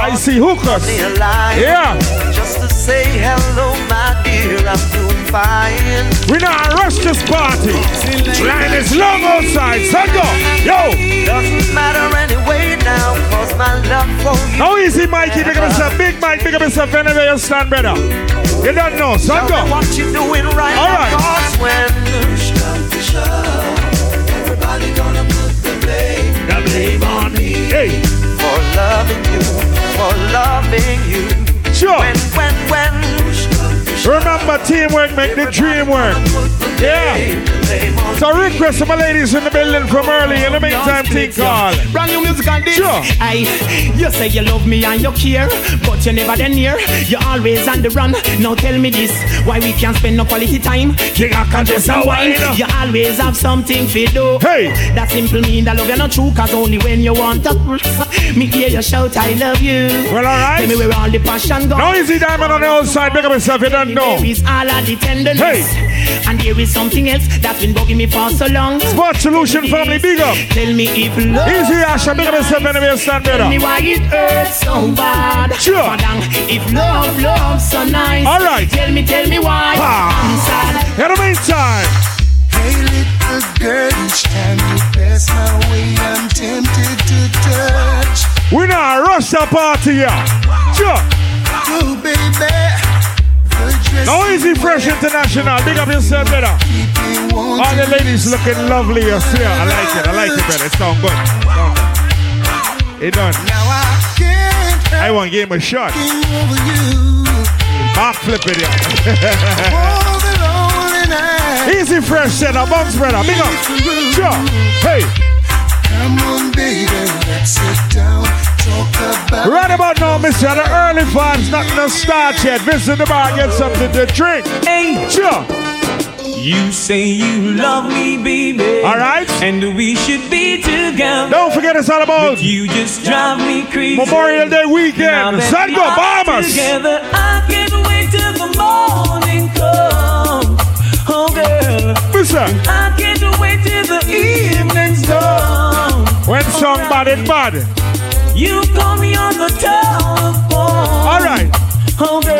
I see hookers. Yeah. Just to say hello, my dear, I'm doing fine. We not rush this party. Line is long outside. Son, go. Yo. Doesn't matter anyway now, cause my love for you. How easy, Mikey? Big up yourself. Big Mike, big up yourself. Anyway, you stand, brother. You don't know. Me go. what you doing right All right. cause when everybody gonna put the blame, The blame on me. Hey. for loving you, for loving you. Sure. When, when, when Remember, teamwork make the dream work. Yeah. So request to my ladies in the building from early. In the meantime, think call. Brand new music on this. Sure. Aye, you say you love me and you care, but you never then near. You're always on the run. Now tell me this, why we can't spend no quality time? King of Just a wine. You always have something to do. Hey. That simple mean that love you not true, cause only when you want to. Me hear you shout, I love you. Well, alright. Tell me where all the passion goes. No easy diamond on the outside. Big up yourself. You don't know. There is all of the tenderness. Hey. And there is something else that's been bugging me for so long. Sports Solution family, big up. Tell me if love. Easy Asha, big up yourself. Anyway, stand, Tell me why it hurts so bad. Sure. If love, love so nice. All right. Tell me, tell me why. Ah. I'm sad. In the meantime, little girl, each time you pass my way, I'm tempted to touch. we not rush the party, yeah. Sure. Oh baby, the No easy fresh international. Big up yourself, brother. keep me warm. All the ladies looking lovely. You see, I like it. I like it, brother. It sound good. Sound good. It done. Now I can't I want to give him a shot. thinking over you. Back flip it, yeah. All the lonely night. Easy fresh set up, bounce brother. Big up. Sure. Hey. Come on, baby, let's sit down, talk about Right about now, Mister, the early vibes not gonna start yet. Visit the bar, get something to drink. Hey, Sure. you say you love me, baby. All right. And we should be together. Don't forget it's all about You just drive me crazy. Memorial Day weekend. Sun go bombers. Together, I can't wait till the morning I can't wait till the evening's done. when song bad. You call me on the telephone. All right.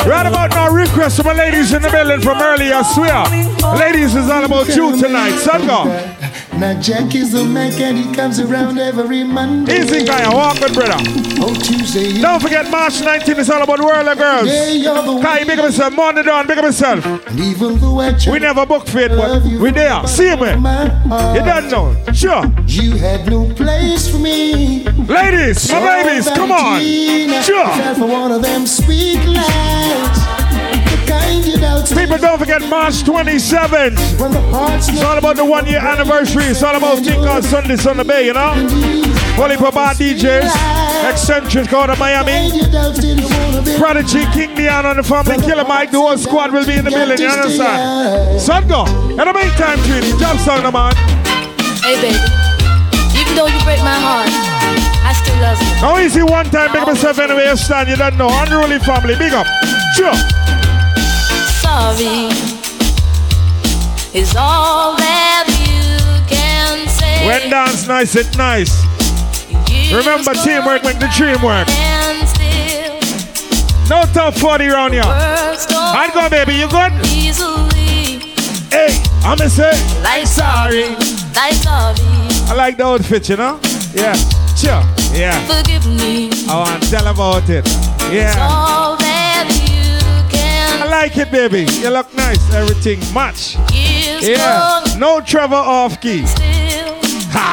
Right about now, request from my ladies in the building from earlier. I swear. Ladies is all about you tonight. Sun go. Now Jack is the Mac and he comes around every Monday. Easy guy, walk with brother. Oh, Tuesday. Don't forget March 19th is all about World of Girls. Yeah, you're the Kai, big up yourself. Monday down, big up yourself. And even though I try We never book for it, but we there. See you, man. You don't know. Sure. You had no place for me. Ladies, my babies, come on. Sure. Fell for one of them sweet lights. People, don't forget March 27th. when the heart's It's all about the one year anniversary. It's all about King on Sundays on the Bay, you know? Holy Papa DJs, Eccentric out of Miami. Prodigy, King Leon on the family, Killer Mike, the whole squad will be in the building, you understand? Son go. In the meantime, Trini, jump sound, man. Hey, baby. Even though you break my heart, I still love you. Now easy one time, big up yourself anyway you stand, you don't know. Unruly family, big up. Sure. Sorry is all that you can say. When dance nice, it nice. You Remember, teamwork make the dream work. No top 40 round here. don't going, baby? You good? easily Hey, I'ma say, like sorry, like sorry. I like the outfit, you know? Yeah. Sure. Yeah. Forgive me. Oh, I want to tell about it. Yeah. Like it, baby. You look nice. Everything match. Yeah. gone No Trevor off key. still. Ha!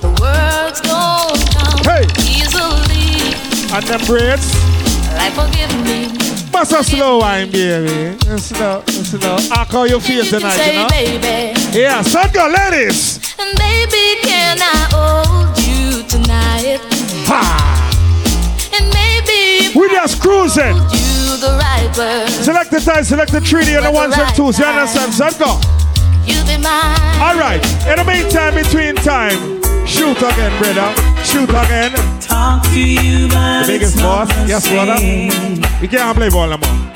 The words don't Hey. easily. And them braids. Like forgive me. Bust a slow wine, baby. Slow, slow. I call you feel You tonight, say, you know? baby. Yeah, son, go, ladies. And baby, can I hold you tonight? Ha! And maybe We just cruising. I you the right word, Select the time, select the treaty, and the ones and twos. You understand, son? Go. you be mine. All right. In the meantime, between time, shoot again, brother. Shoot again. Talk to you, but The biggest it's not boss. the Yes, brother. same We can't play ball no more.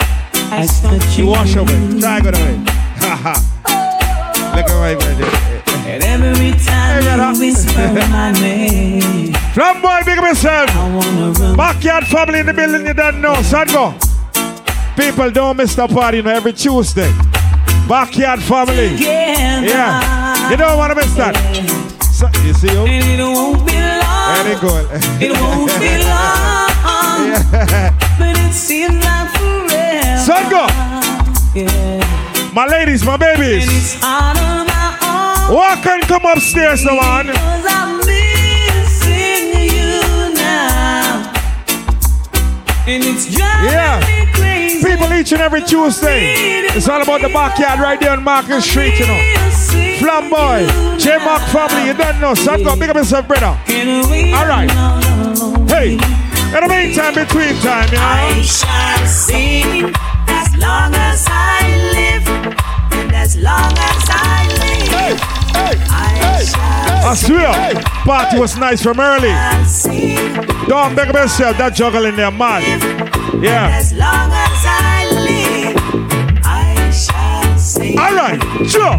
You wash away. Try go away. Ha ha. Look at my brother. And every time Hey, you whisper my name, From boy, big up yourself. I wanna run. Backyard family in the building, you don't know. Son, go. People don't miss the party, you know, every Tuesday. Backyard family. Yeah. You don't want to miss that. So, you see you? And it won't be long. Good. It won't be long. But it seems like forever. Son, go. Yeah. My ladies, my babies. it's out of my own. Walk and come upstairs, no one. And it's Yeah. crazy. People each and every Tuesday. It's all about the backyard right there on Market Street, you know. Flamboy, J Mark family, you don't know. Son, go. Big up yourself, brother. All right. Hey, in the meantime, between time, you know. I shall sing as long as I live, and as long as I live, hey, hey, I shall I swear, party was nice from early. Don't beg yourself, that juggling there, man. Yeah. as long as I live. I shall sing. All right, sure.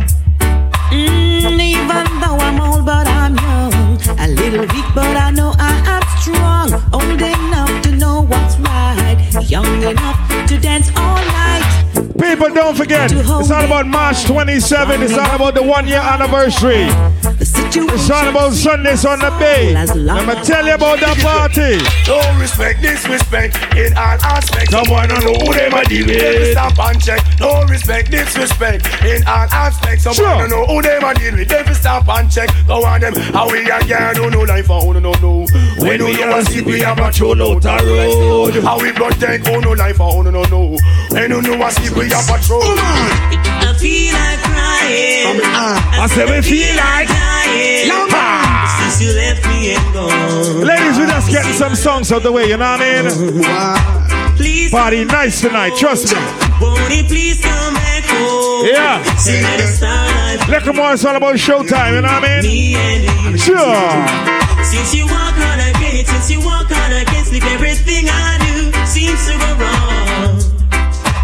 Mm, even though I'm old, but I'm young. A little weak, but I know I am strong. Old enough to know what's right. Young enough to dance all night. People, don't forget, it's all about March 27. It's all about the one year anniversary. The situation It's all about Sundays on the Bay. Let me tell you about the party. No respect, disrespect in all aspects. Someone don't know who they might deal with. Stop and check. No respect, disrespect in all aspects. Someone Sure. don't know who they might deal with. They fi stop and check. Go on them. How we a girl don't know life for who no know. When we a see we a patrol out a road. How we protect who oh, no life for who no know. When you know a see we a patrol. I feel like crying. Ah, I say we feel like. Since you left me and gone. Ladies, we're just getting some songs out the way, you know what I mean? Please, Party nice tonight, trust me. you please come back home? Yeah. See that it's time Little more, it's all about showtime, you know what I mean? me and you. Sure. Since you walk on against, since you walk on against me, everything I do seems to go wrong.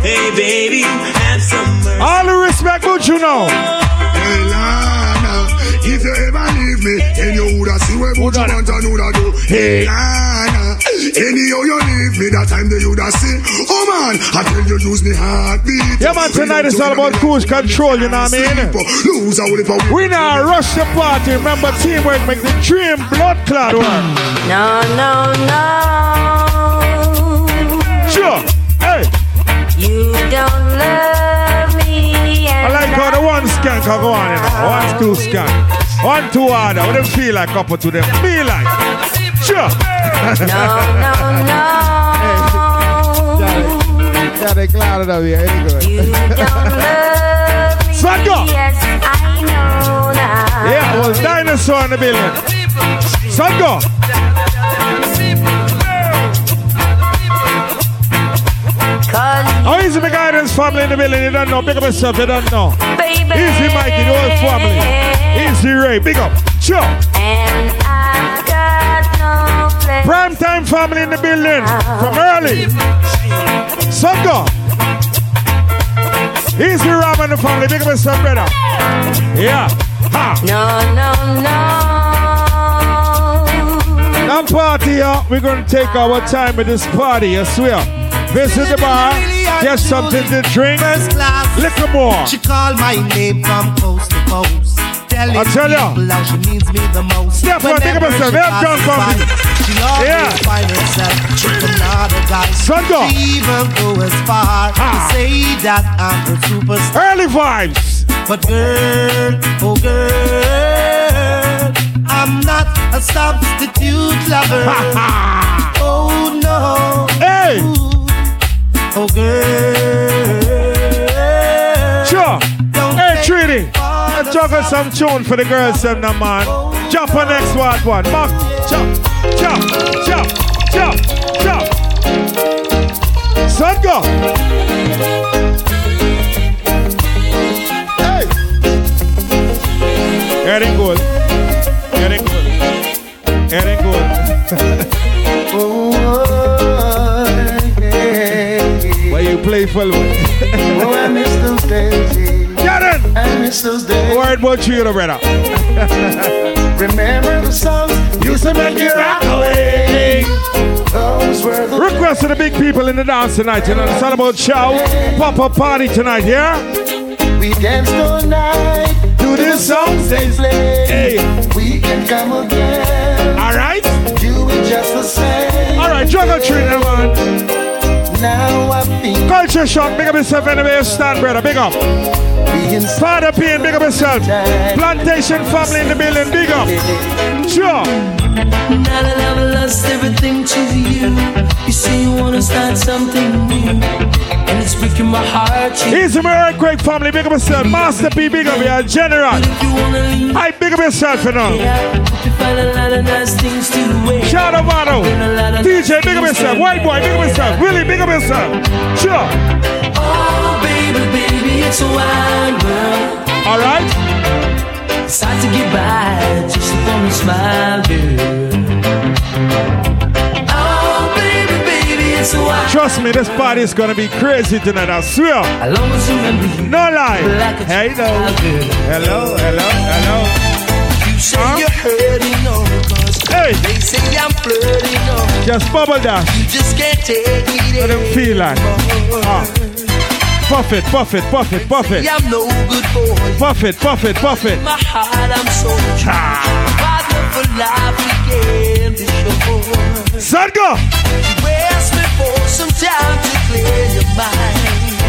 Hey baby, have some mercy. All the respect, but you know. Hey, Lana, if you ever leave me, then you woulda see where what you want and woulda do. Hey, Lana, anyhow you leave me, that time they woulda see. Oh man, I tell you lose me heartbeat. Yeah, man, tonight is all about cruise control, you know what I mean? Lose a will if We now rush the party. Remember, teamwork makes the dream blood clot work. No, no, no. Sure. Hey, You don't love me. I like how the one skank can go on, you know. One, two skank. One, two order. What them feel like couple to them? Feel like. Sure. No, no, no. Yeah, they glad it up here. Any good. You don't love me. Sango. Yes, I know now. Yeah, well, dinosaur in the building. Sango. How oh, easy the guidance family in the building? You don't know. Big up yourself. You don't know. baby. Easy Mikey, the whole family. Easy Ray. Big up. Sure. And I got no place. Prime time family in the building from early. Sango. Easy Ram and the family. Big up yourself, brother. Yeah. Ha. No, no, no. Now party here, we're gonna take our time with this party, I swear. Visit the bar, get something to drink, First class. more. She called my name from coast to coast. Telling I tell ya. how she needs me the most. Step on, think of Whenever yourself. she Help John passes. She always Yeah. find herself with another guy. Sango. She even go as far Ah. to say that I'm a superstar. Early vibes. But girl, oh girl, I'm not a substitute lover. oh no, Hey, oh girl. sure. Don't Hey, take Treaty. me for Let's the juggle some tune for the girls, them now, man. Jump on next one, one. Mark, jump, jump, jump, jump, jump. Sun go. Hey. Heading good. Heading good. Heading good. Where you play full with. Oh, I miss those days. Get in. I miss those days. Word about you, brother. Remember the songs used to make you rock away. Those were the Request to the big people in the dance tonight. You know, it's all about show, pop up party tonight, yeah? we danced all night. Do this song, They play. Hey. We can come again. Alright? Do it just the same. Alright, juggle tree, man. Now I feel Culture shock, big up yourself anyway, you stand, brother, big up. Father Pain, big up yourself. Plantation family in the building, big up. Sure. Now that I've lost everything to you, you say you wanna start something new, and it's breaking my heart. Easy, my earthquake family, big up yourself. Master P, big up, you're a general. leave, I big up yourself, you know. yeah, you find a lot of nice things to wear. Shout out, Mano. DJ, big up yourself. White boy, big up yourself. Willie, big up yourself. Sure. Oh, baby, baby, it's a world. Alright? It's hard to get by just upon smile, girl. Oh, baby, baby, it's a Trust me, this party is gonna be crazy tonight, I swear. As long as you remember you, No lie. like Hey, no. Hello, hello, hello. You say Huh? you're hurting, oh, Hey, they say I'm flirting, oh. just bubble dash. You just can't take it Let them feel like. Ah. Puff it, puff it, puff it, puff it. Yeah, I'm no good boy. Puff it, puff it, puff it. My heart, I'm so for life, we can be sure. Sadgo! You asked me for some time to clear your mind.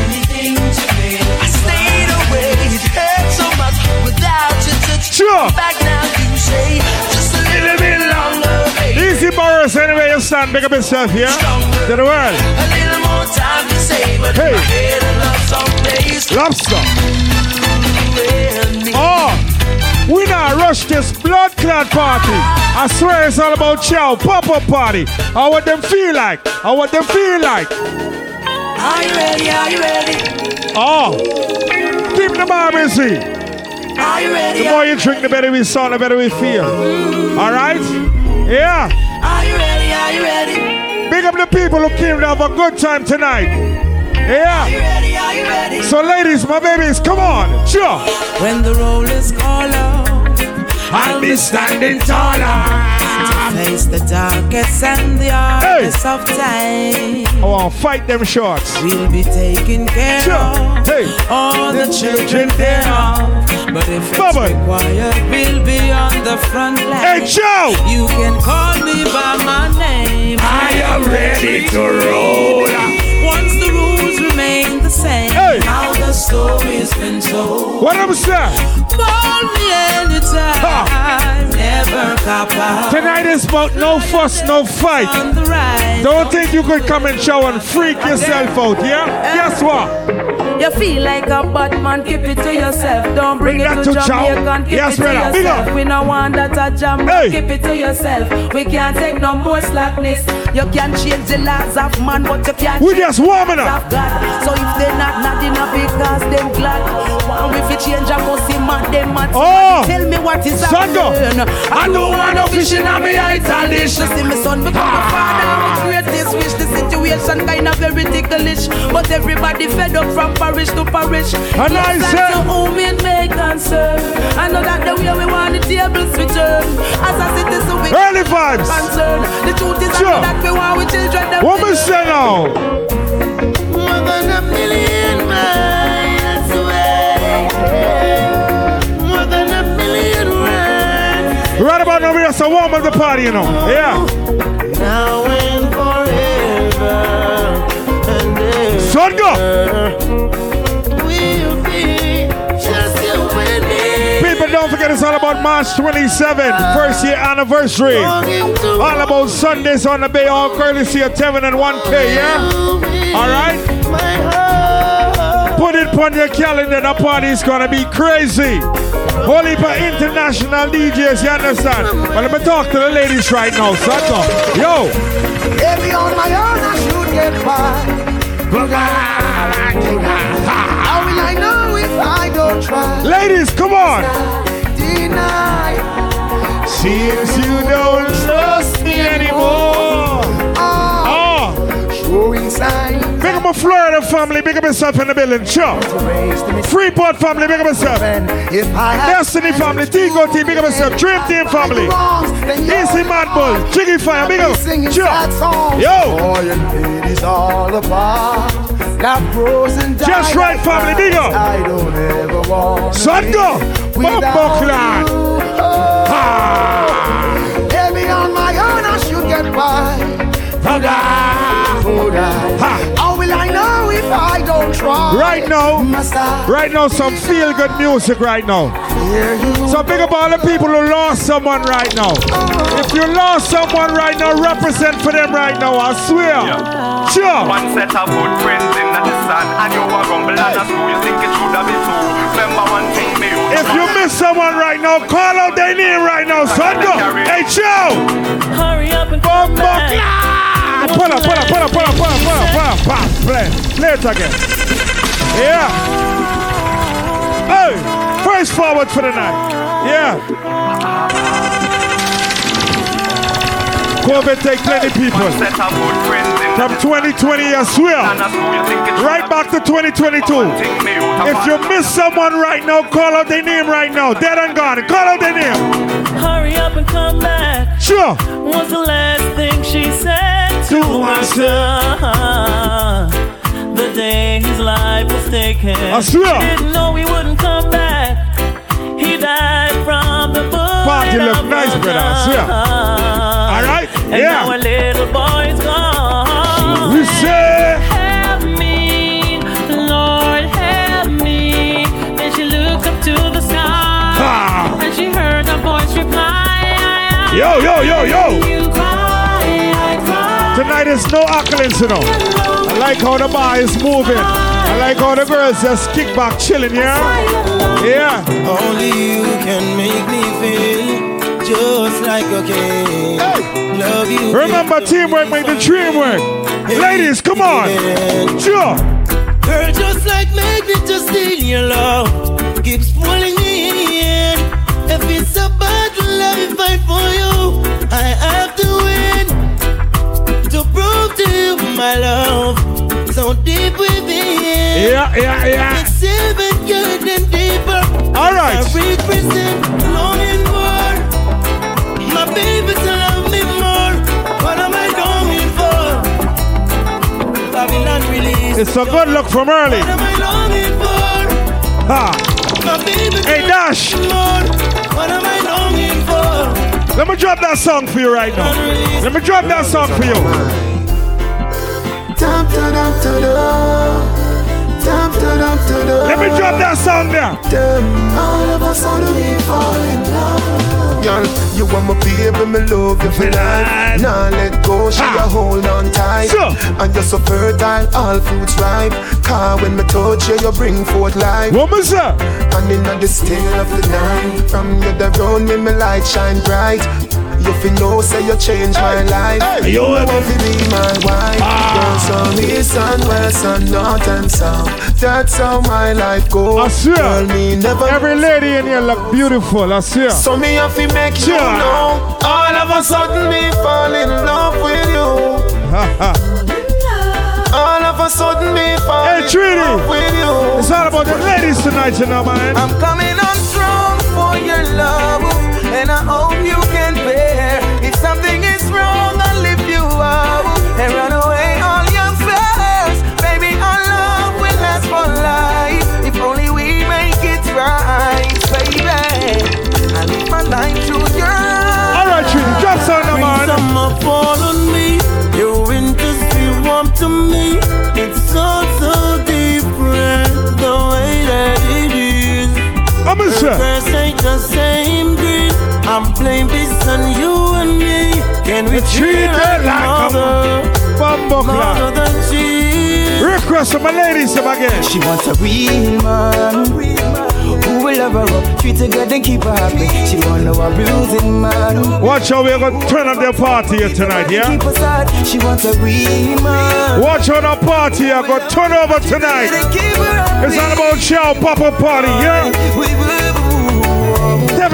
Anything to me. I stayed away. It hurt so much without you to Sure. back now. You say just a little bit longer. Easy Boris, anyway you stand, big up yourself here. To the world. A little more time to say, but Hey. in my head I love someplace. Lobster. Oh, we not rush this blood clot party. I swear it's all about chow, pop up party. How what them feel like? How what them feel like? Are you ready? Are you ready? Oh, keep the bar busy. Are you ready? The more you drink, the better we sound, the better we feel. Mm. All right? Yeah. Are you ready? Are you ready? Big up the people who came to have a good time tonight. Yeah. you ready? Are you ready? So, ladies, my babies, come on. Sure. When the roll is called out, I'll be standing taller. Face the darkest and the hardest of time. I want to fight them shots. We'll be taking care Sure. of Hey. all the children thereof. But if it's Bubba. required, we'll be on the front line. Hey, Joe. You can call me by my name. I am ready to roll. Once the rules remain the same. Hey. How the story's been told. What I'm saying? Tonight is about no fuss, no fight. On the right. Don't think you could come and show and freak yourself out, yeah? Guess what? You feel like a bad man, keep it to yourself. Don't bring, Bring it to to Chow. Jamaican, keep Yes, it to yourself. up. We no want that a jam, Hey. keep it to yourself. We can't take no more slackness. You can't change the laws of man, but you can't We just warming up. So if they not nothing up because them glad. One we fi change and go see man, them mad. Oh. Tell me what is Sango. happening. I don't want no fishing on me ital dish. You see me son become a father. with Greatest wish the situation kind of very ticklish. But everybody fed up from parish to parish. And I Yes, say- to whom it may concern. I know that the way we want the tables return. As a citizen, we Early vibes. concern. The truth is I Sure. know that we want we children. them What we say now? more than a million miles Right about now, we just a warm up the party, you know. Yeah. Now and forever. And ever. Son go. We'll be just you and me. People, don't forget it's all about March 27th, first year anniversary. All about Sundays on the Bay, all courtesy of Tevin and 1K, yeah? All right? On your calendar, the party is gonna be crazy. Holy for international DJs, you understand? But let me talk to the ladies right now, son. Yo, Maybe on my own I should get by. How will I know if I don't try? ladies, come on. Deny. Seems you don't trust me anymore. My Florida family, big up yourself in the building. Sure. Freeport family, big up yourself. Destiny family, Tico Team, big up yourself. Dream Team family. Easy Mad Bull, Jiggy Fire, big up. Sure. Yo. It's all about that grows and dies. Just right, family, big up. I don't ever want Son go. Bumbo clan. Ha! Ah. Maybe on my own I should get by. Would Right now, right now, some feel good music right now. So big up all the people who lost someone right now. If you lost someone right now, represent for them right now. I swear. Sure. One set of footprints in the sun, and you were rumble and a. You think it should have been two. Remember one thing, me. If you miss someone right now, call out their name right now. Son, go. Hey, Joe. Hurry up and come back. Pull up, pull up, pull up, pull up, pull up, pull up, pull up, pull up. Play. Play it again. Yeah. Hey, first forward for the night. Yeah. COVID take plenty people. From 2020, I swear. Right back to 2022. If you miss someone right now, call out their name right now. Dead and gone. Call out their name. Hurry up and come back. Sure. Was the last thing she said to her son. The day his life was taken. I swear. She didn't know he wouldn't come back. He died from the bullet Party look nice, brother. I swear. All right. And Yeah. now a little boy's gone. We say. Help me, Lord, help me. Then she looked up to the sky. Ah. And she heard a voice reply. Yo, yo, yo, yo. You cry, I cry. Tonight is no accolades, you know. I like how the bar is moving. I like how the girls just kick back chilling, yeah? Yeah. Only you can make me feel just like a king. Love you. Remember, teamwork make the dream work. Ladies, come on. Sure. Girl, just like magnet, just steal your love. Keeps pulling me in. If it's a battle, let me fight for you. I have to my love. So deep within. Yeah, yeah, yeah. It's even good and deeper. All right. I represent longing for my baby to love me more. What am I longing for? Babylon release. It's a good look from early. What am I longing for? Ha. My baby to Hey, Dash. What am I longing for? Let me drop that song for you right now. Let me drop that song for you. Dum, da, dum, da, da. Dum, da, dum, da, da. Let me drop that song there. All of us on we fall in love. Girl, you want my baby, me love you for life. Nah, let go, she a hold on tight. And you're so fertile, all fruits ripe. Car when me touch you, you bring forth life. Woman, sir. And in the still of the night, from you the round me, me light shine bright. If you fi know, say you change my life. hey. you You want want to be my wife. Ah. Girl, so east and west and north and south. That's how my life goes. I swear. Girl, me never Every lady in here look beautiful. I swear. so me have to make you Sure. know All of a sudden me fall in love with you All of a sudden me fall Hey, in Trini. love with you It's all about the ladies tonight, you know, man. I'm coming on strong for your love, and I hope you can bear. If something is wrong, I'll lift you up and run away all your fears. Baby, our love will last for life if only we make it right, baby. I live my life through your All right, Trini, drop some now, man. Summer fall on me, your winter's feel warm to me. It's so so different the way that it is. I'm a sir. I'm playing this on you and me. Can we treat her like mother? Bumbo Mother clap. than she is. Request from my ladies them again. She wants a real man who will love her up, treat her good and keep her happy. She want no abusing man. Watch how we're gonna turn up the party here tonight, yeah? Keep her sad. She wants a real man. Watch how the party here gonna turn over tonight. It's all about show pop up party, yeah?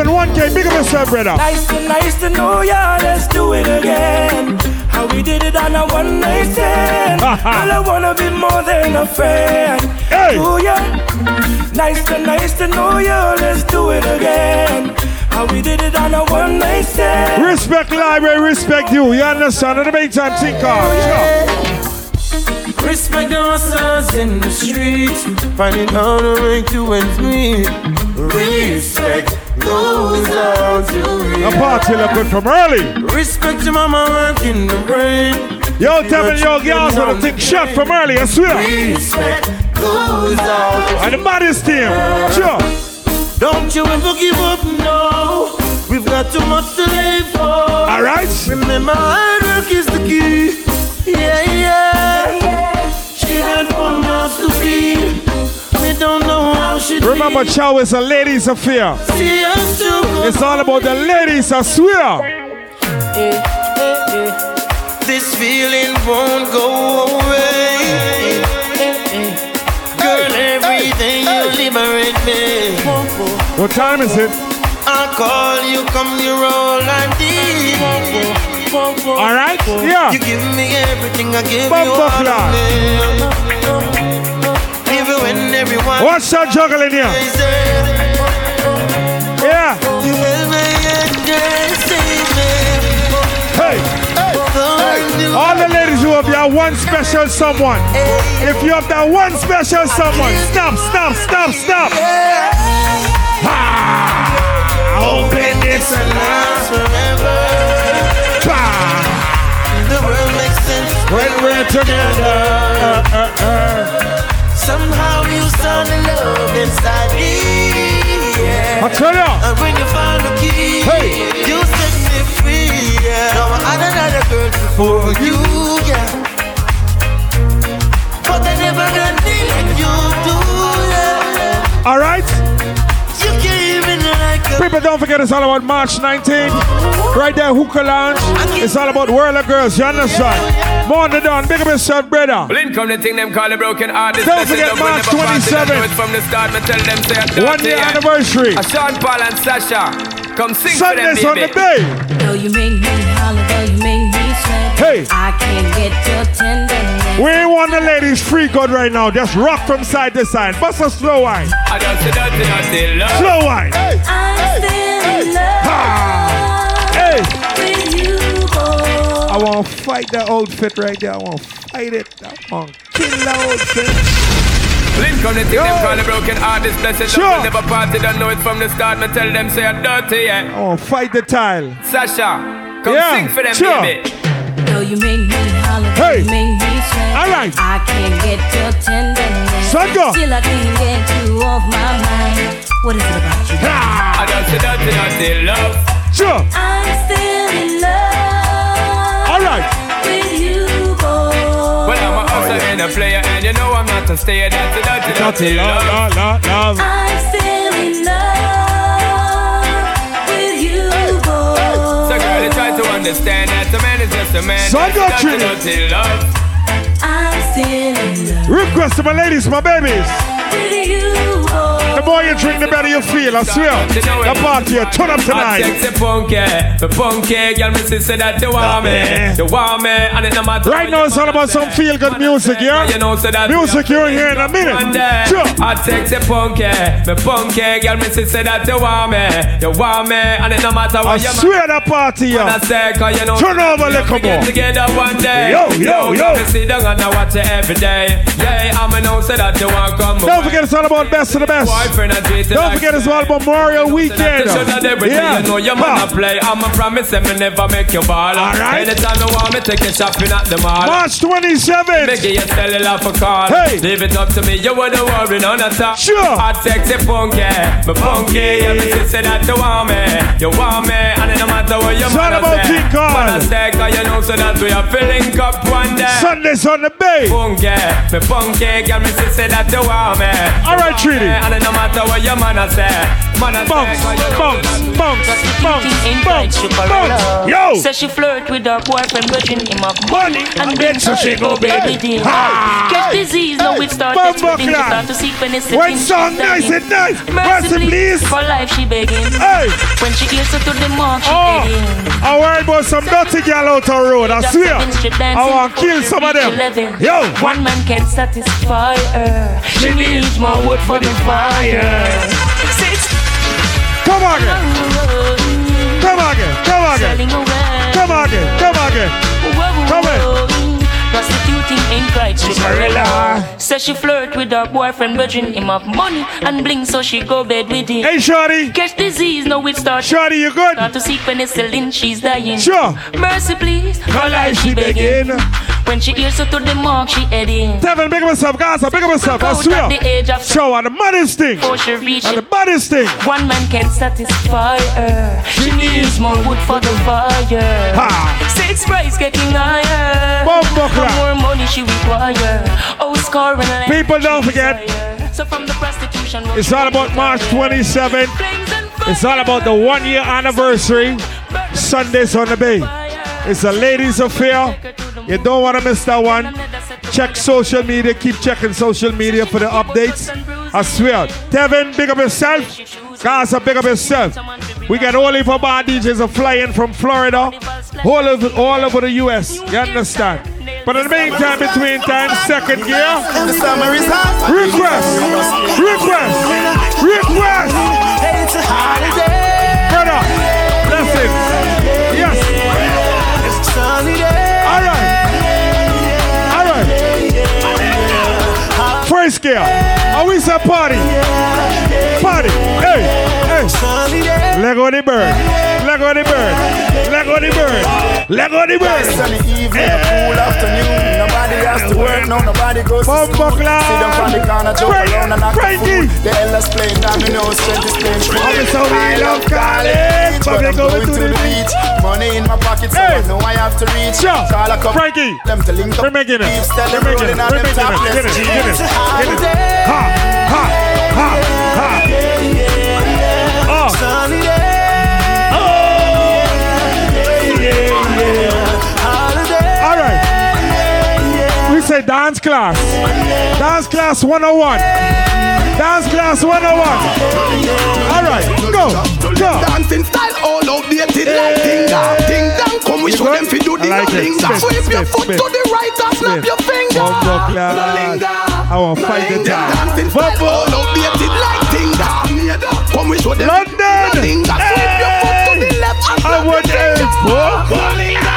Devin, 1K, big up yourself, brother. Nice to nice to know ya. Let's do it again. How we did it on a one night stand. I wanna be more than a friend. Hey. Ooh, yeah. Nice to nice to know you. Let's do it again. How we did it on a one night stand. Respect library, respect you. You understand? In the meantime, think hard. Sure. Respect the hustlers in the streets, finding how to make two ends meet. Respect goes out to A party looking from early. Respect your mama working the brain. Yo, me your girls to take shot from early, I swear. Respect goes out to And the baddest team. Sure. Don't you ever give up, no. We've got too much to live for. All right. Remember, hard work is the key. Yeah, yeah. She had one mouth to feed. Don't know how she Remember, Chow is a ladies' affair. See us too. It's all about the ladies, I swear. Eh, eh, eh. This feeling won't go away. Girl, everything you liberate me. What time is it? I call you, come you roll and deep. All right? Yeah. You give me everything, I give you all. Even when everyone What's that juggling here? Yeah. You held me and just saved me. Hey. All the ladies who have that one special someone. If you have that one special someone, stop, stop, stop, stop. Ah. Open this and last forever. The world makes sense when we're together. Uh, uh, uh. Somehow you saw the love inside me. Yeah. I tell ya. And when you found the key, Hey. you set me free. Yeah. Now I had another girl before you, yeah. But I never got me like you do, yeah. All right. You came in like a People, don't forget it's all about March 19th. Right there, Hookah Lounge. It's all about World of Girls. You understand? More than done. Big up yourself, brother. Blink come the thing them call a broken heart. This Don't forget March never pass. They don't 27th. know From the start, me tell them say I One year anniversary. A Sean Paul and Sasha, come sing Sundays for on them, the baby. bay. Though you make me holler, though you make me sweat. Hey. I can't get your tenderness. We want the ladies free good right now. Just rock from side to side. Bust a slow wine. I just say dirty, dirty love. Slow wine. I'm still in love want to fight that outfit right there. I want to fight it. I want to kill that outfit. Blink come the thing them call a broken heart. This blessing Sure. love never part. They don't know it from the start. Me tell them say I'm dirty, yeah. I want to fight the tile. Sasha, come Yeah, sing for them, sure. baby. Though you make me holler, Hey. you make me sweat. All right. I can't get your tenderness. Sucker. Still I can't get you off my mind. What is it about you? I just say dirty, dirty love. Sure. I'm still in love All right. with you, boy. Well, I'm a hustler and a player, and you know I'm not a stayer. That's a dirty, dirty love. love, love, love. I'm still in love with you, boy. So girl, you try to understand that a man is just a man. So I got That's a you. dirty love. I'm still in love Request to my ladies, my babies. with you, boy. The more you drink, the better you feel. I swear. The party, turn up I tonight. sexy punky, the punky girl, me sister that you want me, you want me, and it no matter. Right now, it's all about some feel good music, yeah? You know, so that Music you'll hear in a minute. Sure. I sexy punky, the punky girl, me sister that you want me, you want me, and it no matter what you swear the party, yeah. Turn over little more. together one day. Yo, yo, yo. Me sit down and I watch it every day. Yeah, I'm a know so that you want come. Don't forget, it's all about best of the best. Boyfriend and treat it Don't like forget, it's all about Memorial Weekend. Show that every day Yeah. you know your man a play. I'm a promise me never make you ball. Alright. Anytime you want me, take you shopping at the mall. March 27th. Make you cellular for call. Hey. Leave it up to me, you wouldn't worry none at all. Sure. I sexy punky, me punky. Yeah, me sister that you want me, you want me, and it no matter what you about say. King Kong. Man I say, cause you know so that we are filling up one day. Sundays on the bay. Punky, me punky, girl, me sister that you want me. All right, Treaty. And it no matter what your man a say. Man a Bounce, say. bounce, bounce, bounce, bounce, bounce. Yo. Yo! Say she flirt with her boyfriend, virgin him up Money and and then so she go bed. with him. Ha. Get disease, now it start Bumbo spreading. She clan. start to seek penicillin. When she's song nice dying. and nice. Mercy, Mercy, please. For life she begging. Hey. When she gets to the mark, she Oh, heading. I worry about some dirty girl out on road. I Just swear. seven strip I dancing want to before kill she some of reach them. 11. Yo, One man can satisfy her. She needs more wood for the fire. Six. Come on. Come on. Come on. Come on. Come on. Come in. Prostituting ain't right, Cinderella. Says she flirt with her boyfriend, virgin him up money and bling, so she go bed with him. Hey, Shorty. Catch disease, now it starts. Shorty, you good? Start to seek penicillin, she's dying. Sure. Mercy, please. Her life she begging. When she hears her to the mark, she heading. Tevin, big up yourself, guys. Big up yourself. I swear. the age of Show her the maddest thing. before she reach And the baddest thing. One man can't satisfy her. She needs more wood for the fire. Ha. Six price getting higher. Bumbo more money she require. Oh, scoring People don't forget, So from the prostitution. it's all about March 27th. It's all about the one year anniversary. Sundays on the Bay. It's a ladies' affair. You don't want to miss that one. Check social media. Keep checking social media for the updates. I swear. Tevin, big up yourself. Gaza, big up yourself. We got all of our DJs are flying from Florida, all over, all over the US. You understand? But in the meantime, between time, second gear. Request! Request! Request! Brother, listen. Yes. All right. All right. First gear. Always a party. Party. Hey. Hey. Lego the bird. Lego the bird. Lego the bird. Lego the bird. Sunny evening, a cool afternoon. Nobody has to work, no, nobody goes to Bumbo school. Sit down from the corner, joke Frank- around and act a Frankie. fool. The Ella's playing dominoes, strength is playing true. Oh, so we I love college, but I'm going to to the beach. Money in my pocket, so Hey. I know I have to reach. Sure. Call a couple Frankie. them to link up. We're making it. We're making it. We're making it. Get it. Get it. A Get it. Ha. Ha. Ha. Say dance class. Dance class 101. Dance class 101. All right. Go. Go. Dancing style all outdated like ding dong, ding dong. Come we show them fi do ding like ding dong. Sweep your foot to the right and snap your finger. Bumbo class. I want fight the Dancing time. style all outdated like ding dong. Come we show them London. ding dong. Sweep your foot to the left and snap your finger. Free yourself.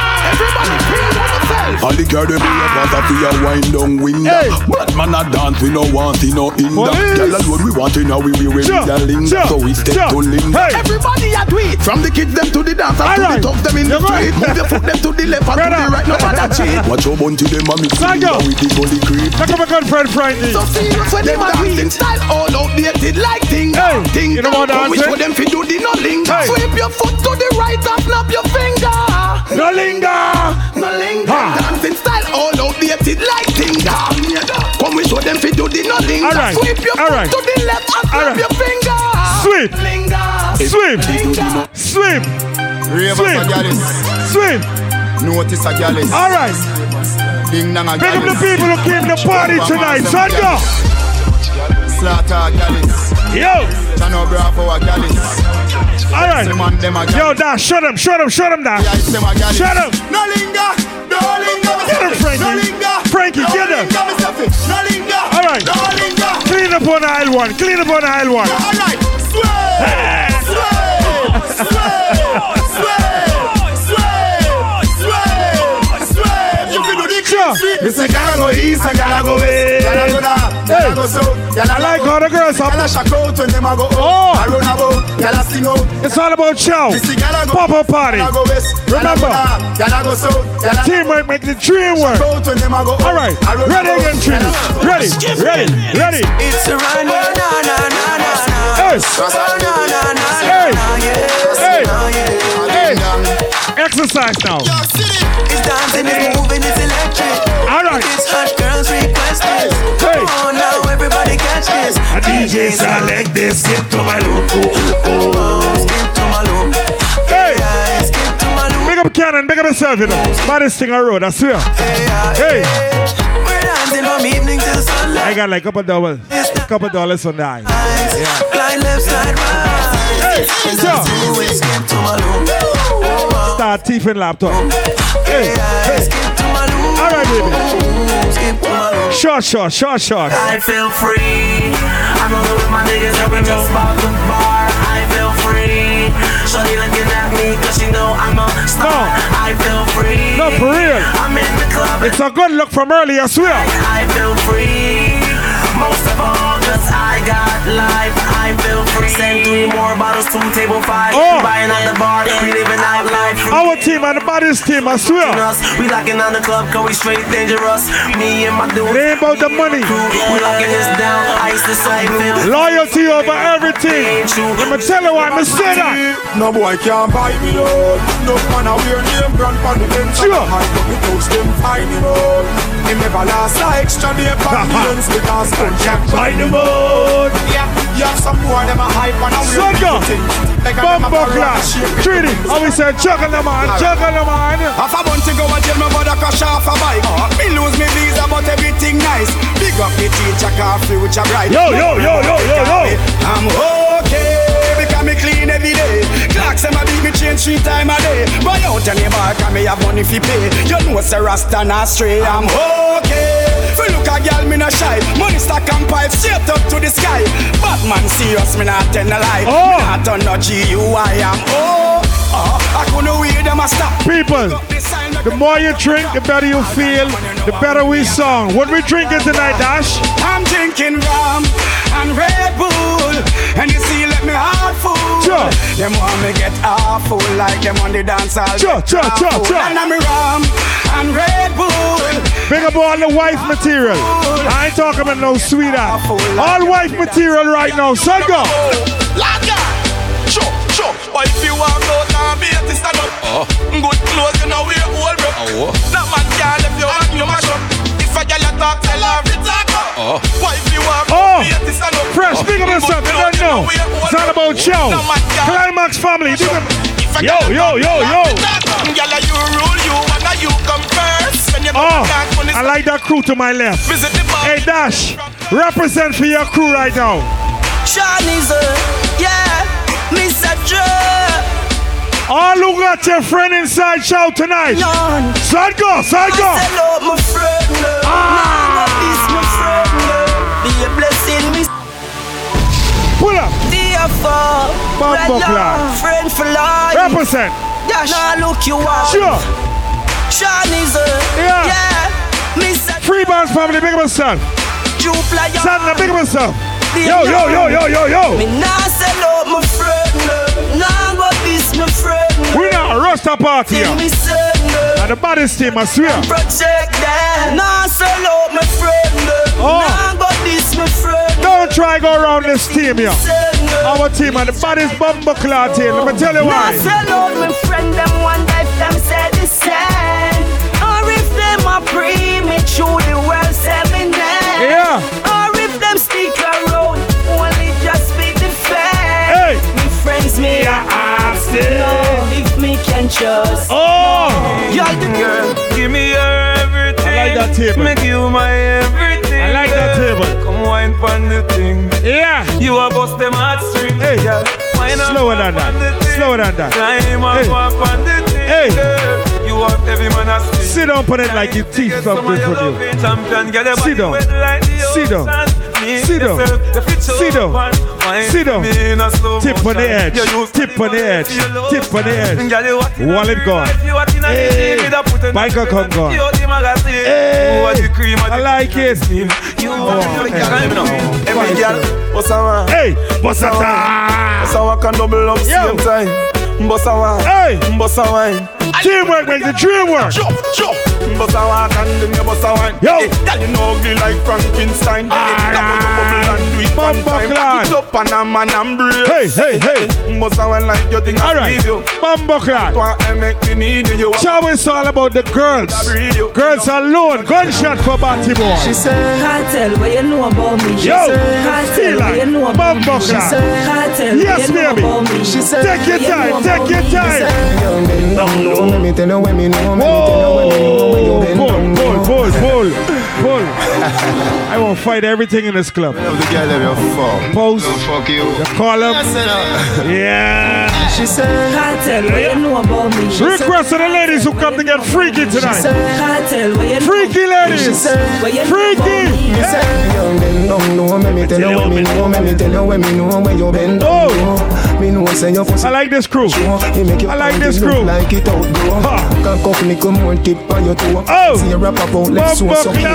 All the girl them here want to feel a wind down window. Hey. But man a dance, we no want see no hinder. Police. Girl alone we want in now we we ready Sure, to linger. So we step sure. to linger. Hey. Everybody a do it From the kids them to the dancers All to right. the tough them in the You go. street Move your foot them to the left and to Brother. the right No matter cheat Watch your bunty them and mix Psycho. finger with the gully creep. Look at my good friend Frankie. So serious when them a do it Style all outdated like ting Hey, Ting you know what Come we dancing? show them fi do the no linger Hey. Sweep your foot to the right and snap your finger No linger. No linger Ha. Dancing style all outdated like ting Come we show them fi do the no linger All right. Sweep your All foot right. to the left and All snap right. your finger Sweep. Linger Sweep. Sweep. Ravers Sweep. a gallus. Sweep. Notice a gallus. All right. Big up the people who came to party tonight. Go. Slaughter a gallus. Yo. Chano Bravo a gallus. All right. Them and them a Yo. Dash, shut him, shut him, shut him, Dash. Yeah, it's them a. Shut him. No linger. No linger. Get him, Frankie. No linger. Frankie, no get him. linger, Mr. Fit. No linger. All right. No linger. Clean up on aisle one. Clean up on aisle one. All right. It's a gotta go east, I gotta go west. Gotta go north, gotta go south. I like how the girls Gotta are. out when them a go Oh. up. I run about, gotta. It's all about show. Gotta Pop up party. Gotta Remember. gotta. Teamwork make the dream work. up. All right. Ready again, Trini. Ready. Ready. Ready. It's a run, na na na na Yes. Hey. Hey. Hey. Exercise now. All right. This. Skip to my loop. Oh, skip to my loop. Hey. Big up yourself, you know. Baddest thing I I swear. Hey. I got like a couple dollars, couple dollars on that. Hey, so. Start teething laptop. Hey, hey. All right, baby. Short, short, short, short. I feel free. I'm alone with my niggas the bar. I feel free. Looking at me cause she know I'm a star. I feel free. No, for real. I'm in the club. It's a good look from early, I swear. I feel free. Most of all, cause I got life. I feel free. Send three more bottles to table five. Oh. Buying on the bar, we living out life. Our team and the baddest team, I swear. Us. We locking on the club, cause we straight dangerous. Me and my dude. It ain't about the money. We locking this down. I used to say, Loyalty over everything. Let me tell you why I'm say that. No boy can't buy me no. No man a wear name brand on the bench. Sure. I got me touch them fine you know. He never last like extra day for millions because man can't buy the mode. Yeah, yeah, some boy them a hype and a weird thing. Like a them a Bumbo rock class. shape. I we say juggle the man, juggle the man. Half a month ago, I tell my brother crash off a bike. Oh, me lose me visa, but everything nice. Big up the teacher, car future bright. Yo, yo, yo, yo, yo, yo. I'm okay because me clean every day. Clocks them a beat me change three time a day. But out any bar, can me have money fi pay. You know say Rasta not stray. I'm okay. Fi look a girl, me no shy. Money stack and pipe straight up to the sky. Batman serious, me not tell a lie. Oh. Me not turn no G-U-I. I'm oh. Uh, I couldn't wait them a stop. People, the more you drink, the better you feel, the better we song. What we drinking tonight, Dash? I'm drinking rum and Red Bull, and you see, let me heart full. Sure. Them want me get awful like them on the dance hall. Sure, get sure, sure, sure. And I'm rum and Red Bull. Big up all the wife material. I ain't talking about no sweetheart. All wife material right now. So go. Lager. Sure, sure. But if you want go now, be at stand up. Oh. Good clothes, you know we all bro. Oh, oh. That man can't if you want you mash up. If a girl a talk, tell her to talk up. Oh. What if you want Oh, be at stand up? fresh, big up yourself. You don't know. It's all about show. Climax family. Big. Yo, yo, yo, yo. Girl, you rule you, and you come first. Oh, I like that crew to my left. Visit the bar. Hey, Dash, represent for your crew right now. Shawnee's yeah, Miss a All who got your friend inside shout tonight. Side go, side go. Hello, my friend. Ah. This my friend. Be a blessing, me. Pull up. Bumbo class. friend for life. Represent. Dash. Now look you up. Sure. Shawnee's a, Yeah. yeah, Miss Free bands family, big up yourself. Jupla. Sandra, big up yourself. Yo, yo, yo, yo, yo, yo. Me sell out my friend. Nah friend. We not a Rasta party Till me send And the baddest team, I swear. Them. Nah sell out my friend. Oh. Nah go this my friend. Don't try go around this team here. Our team and the baddest bumper clad team. Let me tell you Nah why. sell out my friend. Them one if them say the same. Or if them a premature, the world seven. Yeah. Ask them if me can trust. Oh. You're the girl. Give me your everything. I like that table. Make you my everything. I like that girl. table. Come wine pon the thing. Yeah. You a bust them heartstrings. Hey. girl. Wine up Slower than on the that. thing. Slower than that. Climb up Hey. up on the thing. Hey. Girl. You want every man a sing. Sit down on it like your teeth Get something some of your from you. champion. Get your Sit down. wet like the Sit down. ocean. Me, Sit down. yourself, the fit so Sit down. fun. Wine Sit down. me in a slow Tip on the motion. edge. You use Tip on the edge. you love Tip on the edge. Girl, you walk in a Wallet real gone. life, you walk in a Hey. TV, that put in a Bank dress account and gone. you the magazine. Hey. You are the cream of I the like it. You Oh, are the hey. girl, you know. Every girl, Bust a one. Hey, bust a Bust time. a one can double up Yo. same time. Bust a one. Hey. Bust a wine. Teamwork makes the dream work. Chop, chop. Bust a one and then you bust a wine. Yo. Hey, Girl, you know ugly like Frankenstein. Then One time, back it up and a man and break. Hey, hey, hey. Must have one like you think I Alright, leave you. Bumbo Clan. Why I make me need you. Show is all about the girls. Girls alone. Gunshot for Batty Boy. She said, Cartel, what you know about me? She Yo, said, Cartel, feel what you like know about me? She Clan. said, Cartel, Yes, what you know baby. about me? She said, Take your what you time, take your time. She said, Young men don't know, let me tell you when me know, let me tell you when me know, when you bend Pull, down pull, low. pull, pull, pull. I won't fight everything in this club. Love the girl, let me fuck. Post. Fuck you. The call up. Yeah. She said, Cartel, what you know about me? She Request to the ladies who come to get freaky She tonight. said, Cartel, what you know Freaky She ladies. said, what you know Freaky. about me? Me say, young men don't know, let you when me know, let me tell you when me know, when you bend down low. Me know say your pussy I like this crew. He make you I like this crew. Like it out bro. Can cuff nickel more tip on your toe. Oh. See you wrap up out left so so you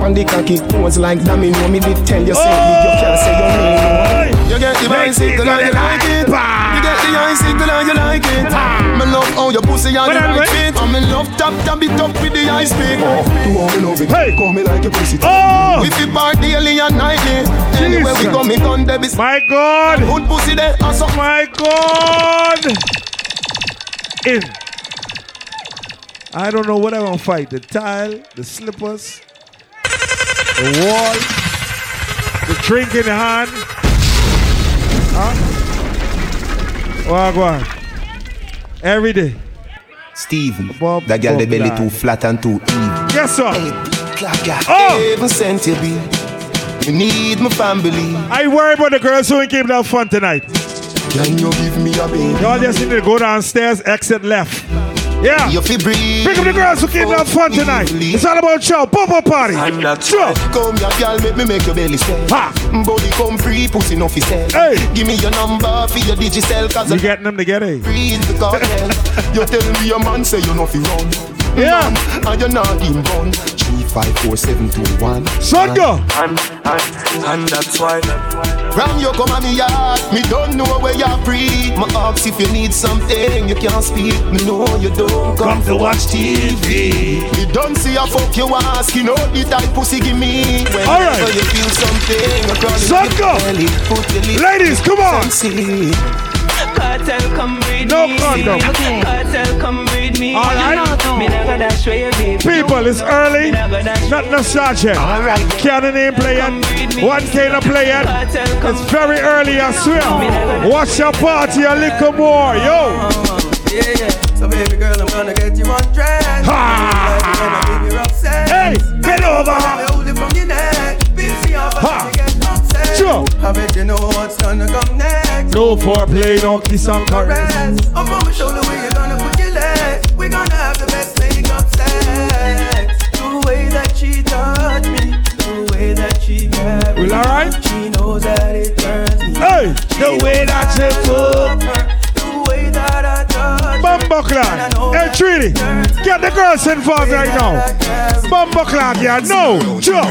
On the cocky pose like that me know me did tell you say you can't say your name. You get the bicycle and you like it. You get the icicle and you like it. Me love how your pussy and you like it. And me love tap tap it up with the ice pick. Do how me love it. Hey. Call me like your pussy. Oh. We fi party daily and nightly. Anywhere we go, me gun there My God. good pussy there and so My God. In. I don't know what I'm gonna fight. The tile, the slippers, the wall, the drink in the hand. Huh? Well, go. Every day. Steven, Bob- that girl the belly too flat and too even. Yes, sir. Oh. Oh. Heaven sent you be. You need my family. I worry about the girls who ain't keeping that fun tonight. Can you give me a baby? Y'all just need to go downstairs, exit left. Yeah. You fi breathe. Pick up the girls who keep that fun tonight. It's all about show. Pop up party. I'm not Sure. Come here, girl, make me make your belly swell. Ha. Body come free, pussy no fi sell. Hey. Give me your number for your digicel, cause You I getting them together? breathe the cartel. you tell me your man say you no fi run. Yeah. Man, and you're not him gun. Three, five, four, seven, two, one. Son go. And, and, and that's why. Ram you come on me yard, me don't know where you breathe. My ask if you need something, you can't speak. Me know you don't come, to watch TV. Me don't see a fuck you ask, you know the type pussy give me. Whenever All right. you feel something, you crawl Son in go. your belly, put your lips Ladies, come on. See. Cartel, come breed No me. condom. Cartel, come breed me. All right. Me never dash away, baby. People, it's early. Not no nostalgic. All right. Cannon ain't playing. One K not playing. It's very early, I swear. Watch your party a little more, yo. Yeah, yeah. So baby girl, I'm gonna get you undressed. Ha. Like you're gonna give you upset. Hey, bend over. Let me hold from your neck. Bitch, see how Ha. you get upset. Sure. I bet you know what's gonna come next. No foreplay, no kiss and caress. Rest. Up on my shoulder where you're gonna put your legs. We're gonna have the best make up sex. The way that she touched me, the way that she grabbed me. Well, all right. She knows that it turns me. Hey, the way that you fuck. The way that I touch Bumbuckler. Hey, Trini, get the girls involved right now. Bumbuckler, yeah, no. Joe.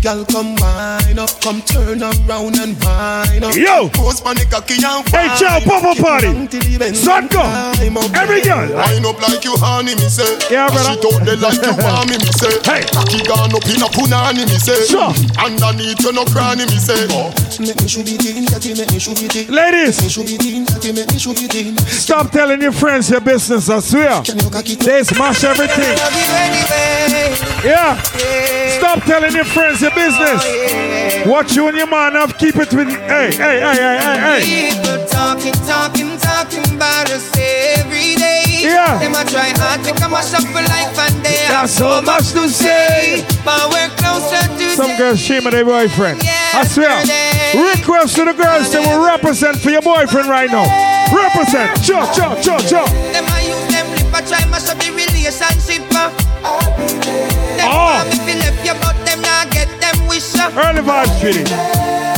Girl, come wine up, come turn around and wine up. Yo. Post on the cocky and Hey, Joe, pop up party. Son, go. Every girl. Wine up like you honey, me say. Yeah, brother. She there like you want me, me say. Hey. Cocky gone up in a punani, me say. Sure. Underneath you no cranny, me say. Oh. Make me shoot it in, that you make me shoot it in. Ladies. Make me shoot it in, that you make me shoot it in. Stop telling your friends your business, I swear. They smash everything. Yeah. Stop telling your friends your business. What you and your man have, keep it with. Hey, hey, hey, hey, hey, hey. People talking, talking, talking about us every day. Yeah. Them a try hard to come mash up for life and they Got so much to say. But we're closer to Some girls shame of their boyfriend. I swear. Request to the girls that will represent for your boyfriend right now. Represent. Cho, cho, cho, cho. Them a use them lip a try mash up the relationship. uh. Them Oh. want me left you but them not get them wish. uh. Early vibes, Trini.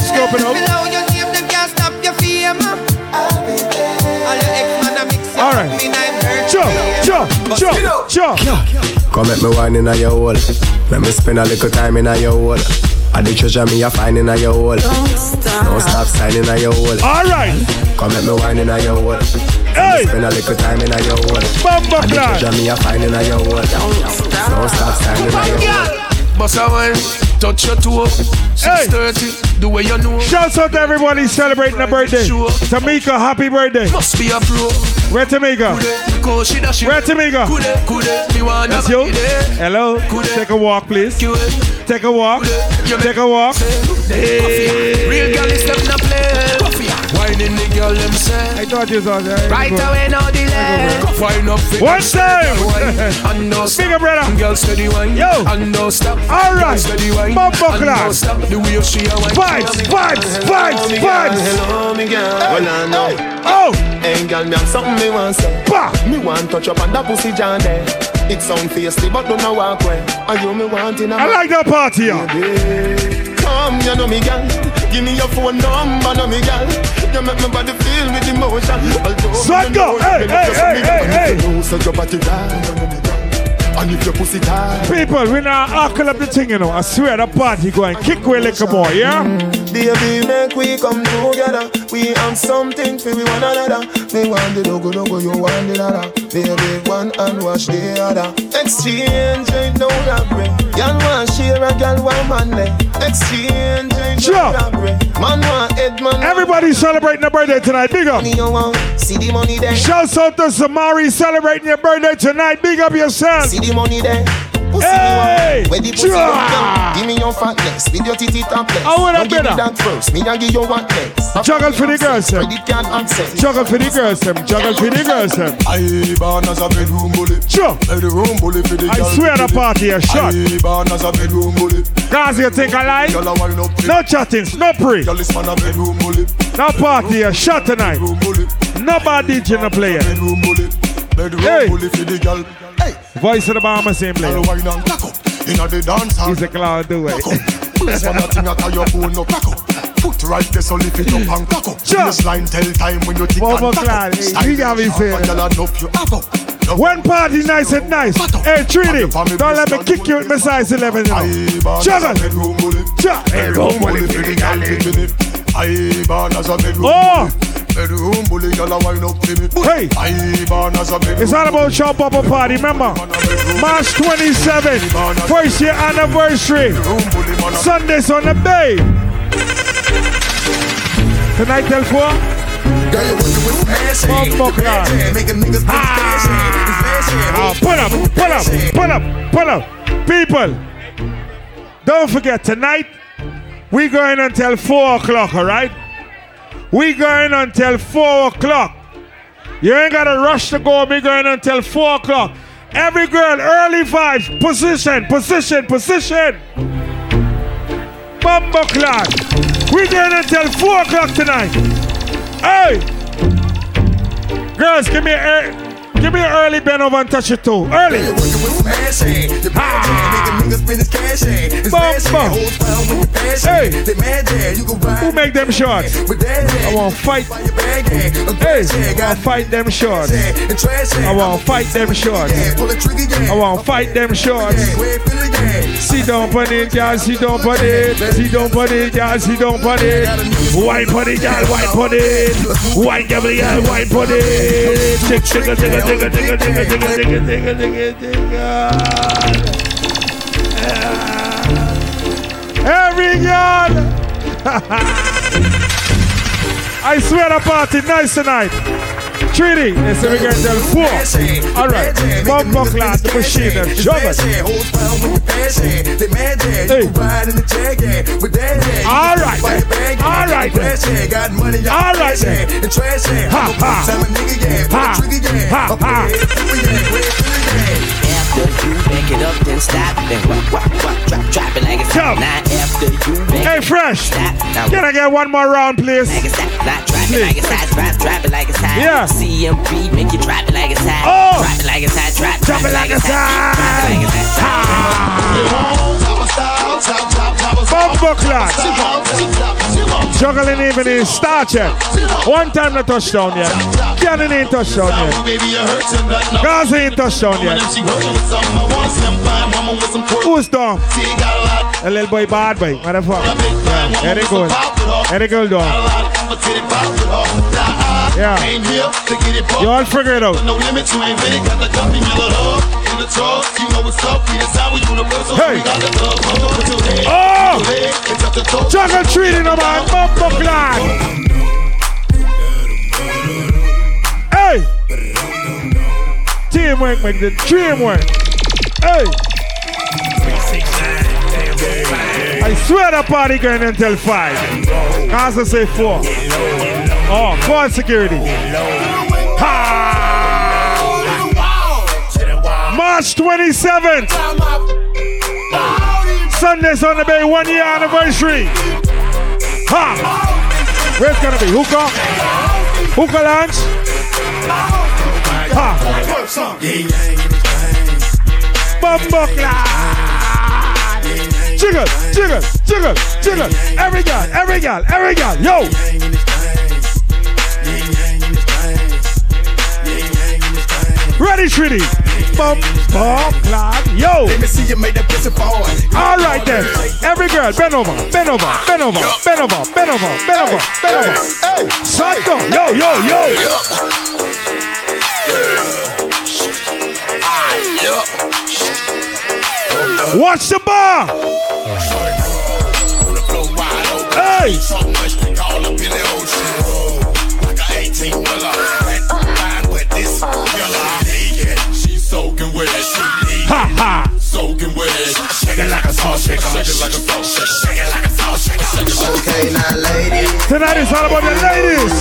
Scope it up. Below your name them can't stop your fame. All your ex-man a mix you All up, right. me name hurt Cho, you. cho, cho, cho. Come make me wine in a your hole. Let me spend a little time in a your hole. I the treasure me a find in a your hole. Don't stop signing a your hole. All right. Come make me wine in a your hole. Hey. Spend a little time in a your hole. Bumba I the treasure me a find in a your hole. Don't stop signing a your hole. Bust a wine, touch your toe. 630, the way you know. Shouts out to everybody celebrating a birthday. Tamika, happy birthday. Must be a pro. Where Tamika? Cause she da. Where Tamika? Kude, kude, me wanna That's you. Hello. Take a walk, please. Take a walk. Take a walk. Real girl is play. Whining the girl them. I thought you was there. Right away, no delay. Wine up. One time. And no stop. Bigger brother. Girl steady wine. Yo. And no stop. All right. Steady wine. Bumbo And no class. stop. The way she a wine. Vibes, vibes, vibes, vibes. Hello, me girl. Well, I know. Oh. Hey, girl, me have something me want say. Bah. Me want touch up on that pussy John there. It sound feisty, but don't know walk away. Are you me want in a I like that party, yo. Come, you know me, girl. Give me your phone number, know me, girl. You make my body feel with emotion. Although me go. Hey, hey, hey, hey, hey. if you know, so your body right, And if your pussy tight. People, we now huckle up the thing, you know. I swear the party going kick away like a boy, yeah? Baby, make we come together. We have something for we one another. Me want the logo, logo, you want the ladder. Baby, one and wash the other. Exchange ain't no robbery. Girl want share a girl want money. Exchange ain't no robbery. Man want head, man. Everybody celebrating their birthday tonight. Big up. Money you want. See the money there. Shouts out to Samari celebrating your birthday tonight. Big up yourself. See the money there. Pussy Hey! me want. Where the pussy Sure. you want. Give me your fatness. With your titty topless. I wanna Don't give me better. that first. Me a give you what eh? next. Juggle for the girls, them. Credit card access. Juggle for the girls, them. Juggle for the girls, them. I born as a bedroom bully. Sure. Bedroom bully for the girls. I girl. swear the party is shot. I born as a bedroom bully. Guys, you think I lie? Girl, I wind up. No chattings, no pre. Girl, this man a bedroom bully. No party is shot tonight. Bedroom bully. Nobody DJ no player. Bedroom bully. Bedroom Hey. bully for the girl. Voice of the bomber same player. Girl, wine and crack up. Inna the dance hall. He's a clown do it. This one a thing a your phone no crack up. Foot right there so lift it up and crack up. Sure. This line tell time when you think One more and tack clown. up. He got me saying it. Girl, you have up. One party nice and nice. Hey, Trini, don't let me kick you with my size 11. You know. Juggle. Bedroom bully. Juggle. Bedroom bully for the girl. I born as a bedroom oh. bully. Bedroom bully, girl, I wind up to me. Hey. I born as a bedroom It's all about Shop Bubble Party, remember? March 27, first year anniversary. Sundays on the Bay. Tonight till 4? Bumbo class. Ah, pull up, pull up, pull up, pull up. People, don't forget tonight, we going until 4 o'clock, all right? We going until 4 o'clock. You ain't gotta rush to go. We going until 4 o'clock. Every girl, early vibes, position, position, position. Bumbo clock. We going until 4 o'clock tonight. Hey! Girls, give me a Give me an early bend over and touch it too. Early. Ah. Who make them shots? I want to fight. Hey. I want fight them shots. I want to fight them shots. I want to fight them shots. See don't put it, guys. See don't put it. See don't put it, guys. See don't put it. On it, girl. Wine on it. Wine, girl. Tick, tick, tick, tick, tick, tick, tick, tick, tick, tick, tick, tick, tick. Every girl. I swear the party nice tonight. Treaty, they say we going till four. All right, bumbo class, the machine, and juggle. Hey. All right, all right, all right, then. Ha, ha ha ha. After you back it up, then stop, then wop, drop, drop it like it's hot. Now after you back Hey, fresh. stop, now Can I get one more round, please? like it's hot, now drop it like it's hot, drop, drop it like it's hot. Yeah. CMB make you drop it like it's hot. Oh. Drop it like it's hot, drop, Drop it like it's hot. Drop it like it's Bumbo class. Juggling even in Star Trek. One time the touchdown yet. Cannon ain't touchdown yet. Gaza ain't touchdown yet. Who's down? A little boy bad boy. Motherfucker. Yeah. Here they go. Here they go down. Yeah. You all figure it out wanna you know what's up. Universal. Hey. We got the love. Put your hand. Oh. Put your hand. Treating them on bumper clock. Teamwork make the dream work. Hey. I swear the party going until five. As I say four. Oh, go on security. Ha! March 27th. Sundays on the Bay, one year anniversary. Ha! Where's gonna be? Hookah? Hookah lunch? Ha! Bumbuckler! Jiggle, jiggle, jiggle, jiggle. Every girl, every girl, every girl. Yo! Ready, Trinity. Bum, bum, clap, yo. Let me see you make that pussy fall. All right then. Every girl, bend over, bend over, bend over, bend over, bend over, bend over, bend over. Hey, Santo, yo, yo, yo. Watch the bar. Hey. Ha ha. Soaking wet. Shake it like a salt shaker. Shake it like a salt shaker. Shake it like a salt shaker. Okay, now ladies. Tonight is all about the ladies.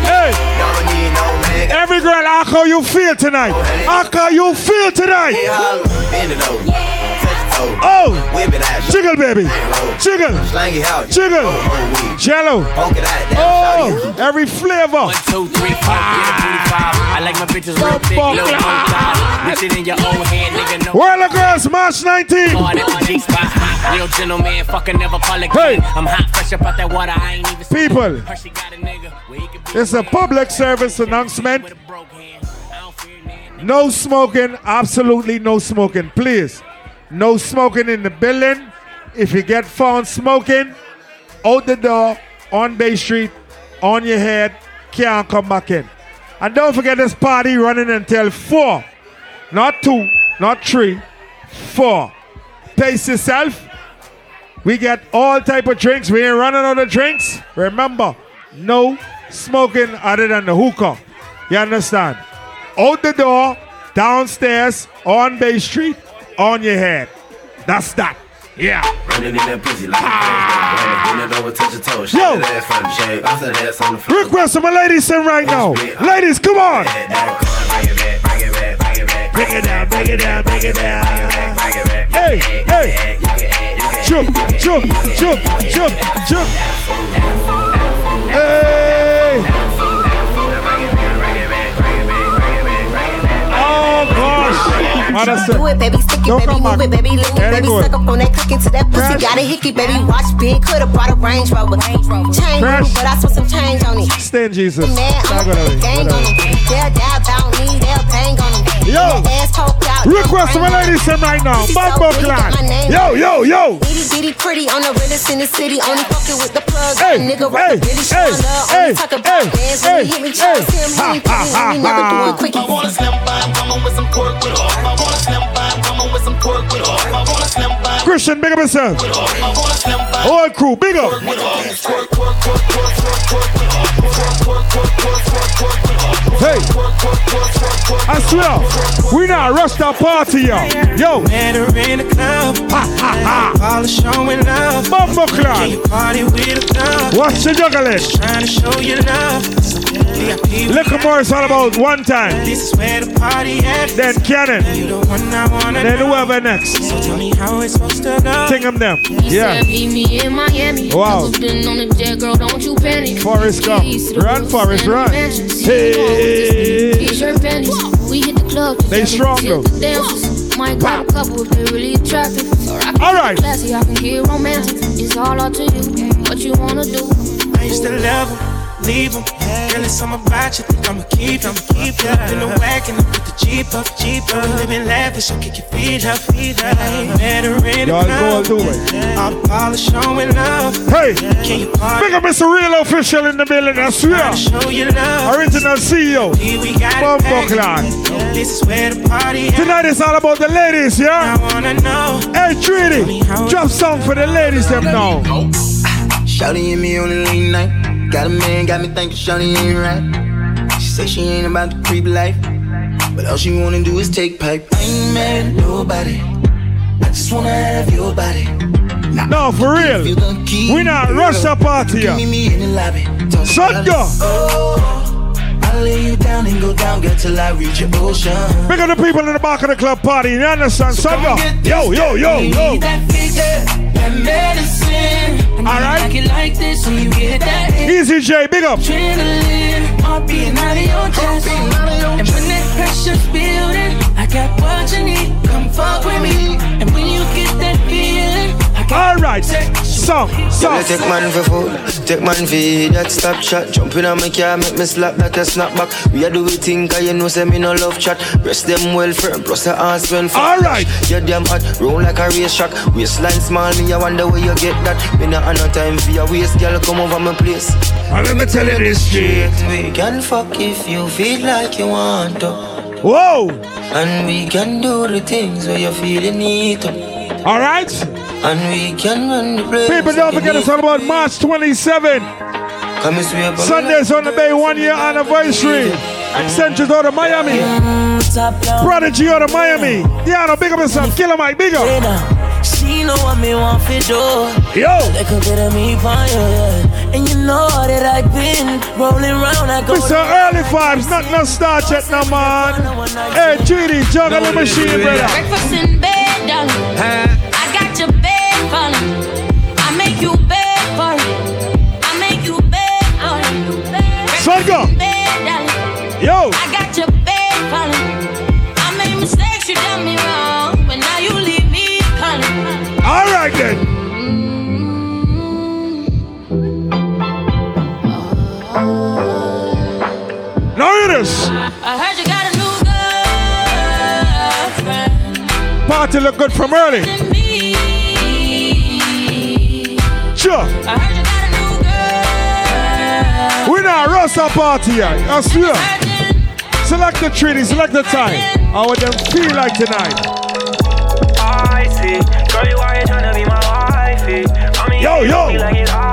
Hey. Don't need no. Every girl, how you feel tonight? How you feel tonight? Oh, Whip it out. jiggle, baby. Jiggle. Slang it out. Jiggle. Jello. Poke it out. Damn, Oh, every flavor. Two, three, four, get a booty five. I like my bitches real thick, Fuck. little bone thighs. It in your own hand, nigga, no. World of Girls, March 19. Hard at the G-spot. Real gentleman, fucking never call again. Hey. I'm hot, fresh up out that water, I ain't even People, Hershey got a nigga where he could be it's a public service announcement. No smoking, absolutely no smoking. Please, no smoking in the building. If you get found smoking, out the door, on Bay Street, on your head, can't come back in. And don't forget this party running until 4. Not 2, not 3, 4. Pace yourself. We get all type of drinks. We ain't running out of drinks. Remember, no smoking other than the hookah. You understand? Out the door, downstairs, on Bay Street, on your head. That's that. Yeah. Running in that pussy like a ah. Bend it over, touch your toes. Yo. that ass from the shake. Bounce that ass on the floor. Request from my ladies in right now. Ladies, come on. Bring it back, bring it back, bring it back. Bring it down, bring it down, bring it down. Bring it back. Hey, hey. Jump, jump, jump, jump, jump. Gosh. Understand. Do it, baby, stick it, Don't baby, move it, baby, lean it, baby, suck up on that click into that pussy, got a hickey, baby, watch big, could've brought a Range Rover, little, but I spent some change on it. Stand Jesus. Man, Not I'ma gonna put wait. the gang on them. They'll die about me, they'll bang on. Yo. That ass poked out, Request from my they'll ladies in right now. Pussy so Bumbo big, got my clan. Yo, yo, yo. Itty bitty pretty on the realest in the city. Only fucking with the plug. Hey, nigga hey, right really hey, showing up. hey, Only talk about hey, bands hey, when he hit me. hey. Trust him, Ha, he ain't ha, picking, ha, we never ha. doing quickie. I want a slim vibe, coming with some pork with her. I want a slim vibe, coming with some pork with her. I want a slim vibe. Christian, big up yourself. I want a slim vibe. Whole crew, big up. Hey. I swear, we not rush that party, yo. Yo. Met her in the club. Ha, ha, ha. All the showing love. Bumbo clan. party with a thug? Watch the juggling. Trying to show you love. Liquor more is all about one time. This is where the party at. Then Cannon. You the one I wanna And then whoever next. So tell me how it's supposed to go. Sing them them. He Yeah. said, meet me in Miami. Wow. Never been on a jet, girl, don't you panic. Forrest Gump. Keys to the Run, roof Forrest, run. mansions. Hey. T-shirt. We hit the club. They strong, though. the dances. Might grab a couple if they really attractive. Or I can All get. Classy, I can get romantic. It's all up to you. What you wanna do? I used to love him, leave him. Girl, it's something about you. Think I'ma keep, I'ma keep you. In the wagon, I put the Jeep up, Jeep up. Living lavish, I'll kick your feet up, feet up. Met her in the Y'all go club. do it. All the polish showing love. Hey, Can you party? big up Mr. Real Official in the building, I swear. Show you love. Original CEO. Here we got it Bumbo back. clan. This is where the party at. Tonight is all about the ladies, yeah? I yeah? wanna know. Hey, Trini, drop song for the ladies them now. Shouty in me on the late night. Got a man, got me thinking Shouty ain't right. She say she ain't about the creep life. But all she wanna do is take pipe. I ain't mad at nobody. I just wanna have your body. No, for real. We not rush up party here. Meet me in the lobby. Son, go. Oh, I'll lay you down and go down, girl, till I reach your ocean. Big up the people in the back of the club party. You understand, son? Go. Yo, yo, yo, yo. That figure, that medicine. All right. Like like this when you get that. Easy J, big up. Adrenaline, heart out of your chest. And when that pressure's building, I got what you need. Come fuck with me. And when you get that feeling, I got All right. Song, song. Yeah, take man for food, take man for that stop shot. Jump in on my car, make me slap that a snapback. We a do we think, cause you know say me no love chat. Rest them well firm, plus the ass when All right. You damn hot, roll like a race track. Waistline small, me I wonder where you get that. Me not have no time for your waist, girl, come over my place. And let me tell you this straight. We can fuck if you feel like you want to. Whoa. And we can do the things where you feel you need to. All right. And we can run the place. People, don't forget it's all about March 27. Come and sweep Sundays on the Bay, one year anniversary. Accenture's out of Miami. Prodigy out of Miami. Diana, big up yourself. Killer Mike, big up. She know what me want for do. Yo. Like a bit of me fire, yeah. And you know that I've been rolling around. I go It's Mr. Early Vibes, not no start yet, no man. Hey, Judy, juggle the machine, brother. Breakfast in bed, darling. Make you bed for it. I make you bed for it. Go. Yo. I got your bed falling. I made mistakes, you done me wrong. But now you leave me calling. All right, then. Now hear this. I heard you got a new girlfriend. Party look good from early. Sure. I heard you got a new girl. We not rush our party here. I swear. Select the treaty, select the time. How want them feel like tonight. I see. Girl, you are trying to be my wifey. I Yo, you yo.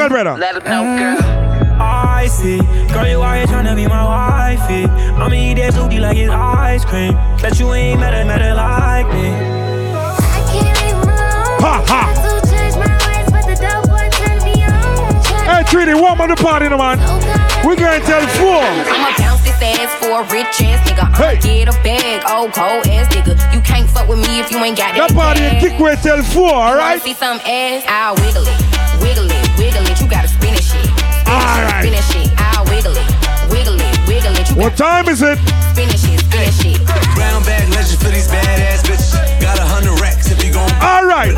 And your pistol. Juggle, brother. Let him know, girl. I see. Girl, you are trying to be my wifey. I'ma eat that booty like it's ice cream. Bet you ain't better, better like me. Ha ha. Hey, Treaty, warm up the party, no man. We gonna tell four. I'ma bounce this ass for a rich ass nigga. I'ma get a bag, old cold ass nigga. You can't fuck with me if you ain't got that. That party kick way till four, all Wanna right? See some ass? I'll wiggle it, What time is it? spin it, shit, spin it. Brown bag legend for these badass bitches. Got a hundred racks if you gon' All right.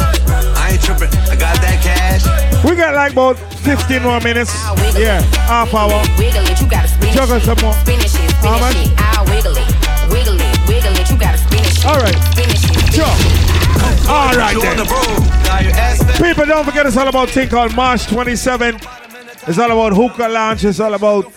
I ain't tripping. I got that cash. We got like about 15 more minutes. Yeah, half hour. Wiggle it, you gotta spin it. Juggle some more. Spin it, shit, spin it. I'll wiggle it, wiggle it, wiggle it. You gotta spin it. All right. Spin it, shit, spin Sure. it, shit. All right then. the road. Now your ass fat. People, don't forget it's all about thing called March 27. It's all about hookah launch. It's all about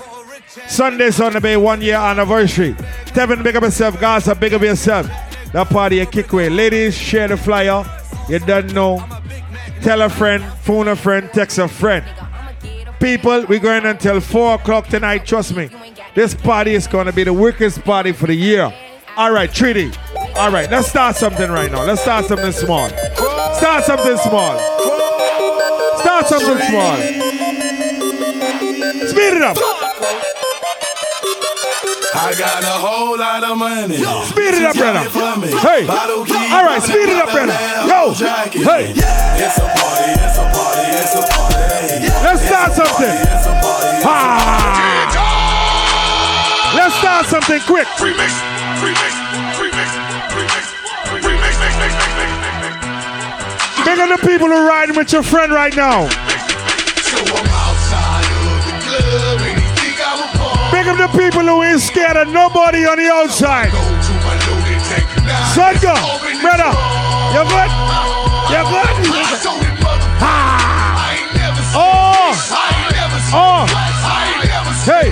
Sundays on the Bay one year anniversary. Tevin, big up yourself. Gaza, big up yourself. That party a kick away. Ladies, share the flyer. You don't know. Tell a friend, phone a friend, text a friend. People, we're going until 4 o'clock tonight. Trust me. This party is going to be the wickedest party for the year. All right, Treaty. All right, let's start something right now. Let's start something small. Start something small. Start something small. Speed it up. I got a whole lot of money. Speed it up, brother. Hey. All right, speed it up, brother. Yo. Hey. It's a party, it's a party, it's a party. Let's start something. Ah. Let's start something quick. Remix, remix, remix, remix, remix, mix, mix, mix, mix, mix. Big up the people who are riding with your friend right now. So he think I'm a party. Big up the people who ain't scared of nobody on the outside. Go to my loaded Son go, brother. You good? You good? Ah. Oh. Oh. Hey.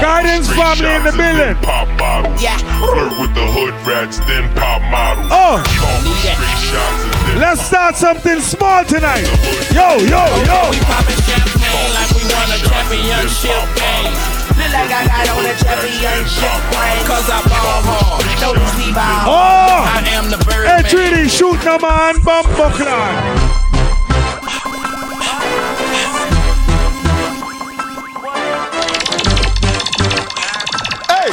Guidance family in the building. Pop bottles. Yeah. Flirt with the hood rats, then pop models. Oh. Call for straight shots and then Let's start something small tonight. Yo, yo, yo. We popping champagne like we won a championship game. Feel like I got on a championship ring. Cause I ball hard. Notice me ball. Oh. I am the bird. Hey, Trini, shoot no man, bump buckler. Hey,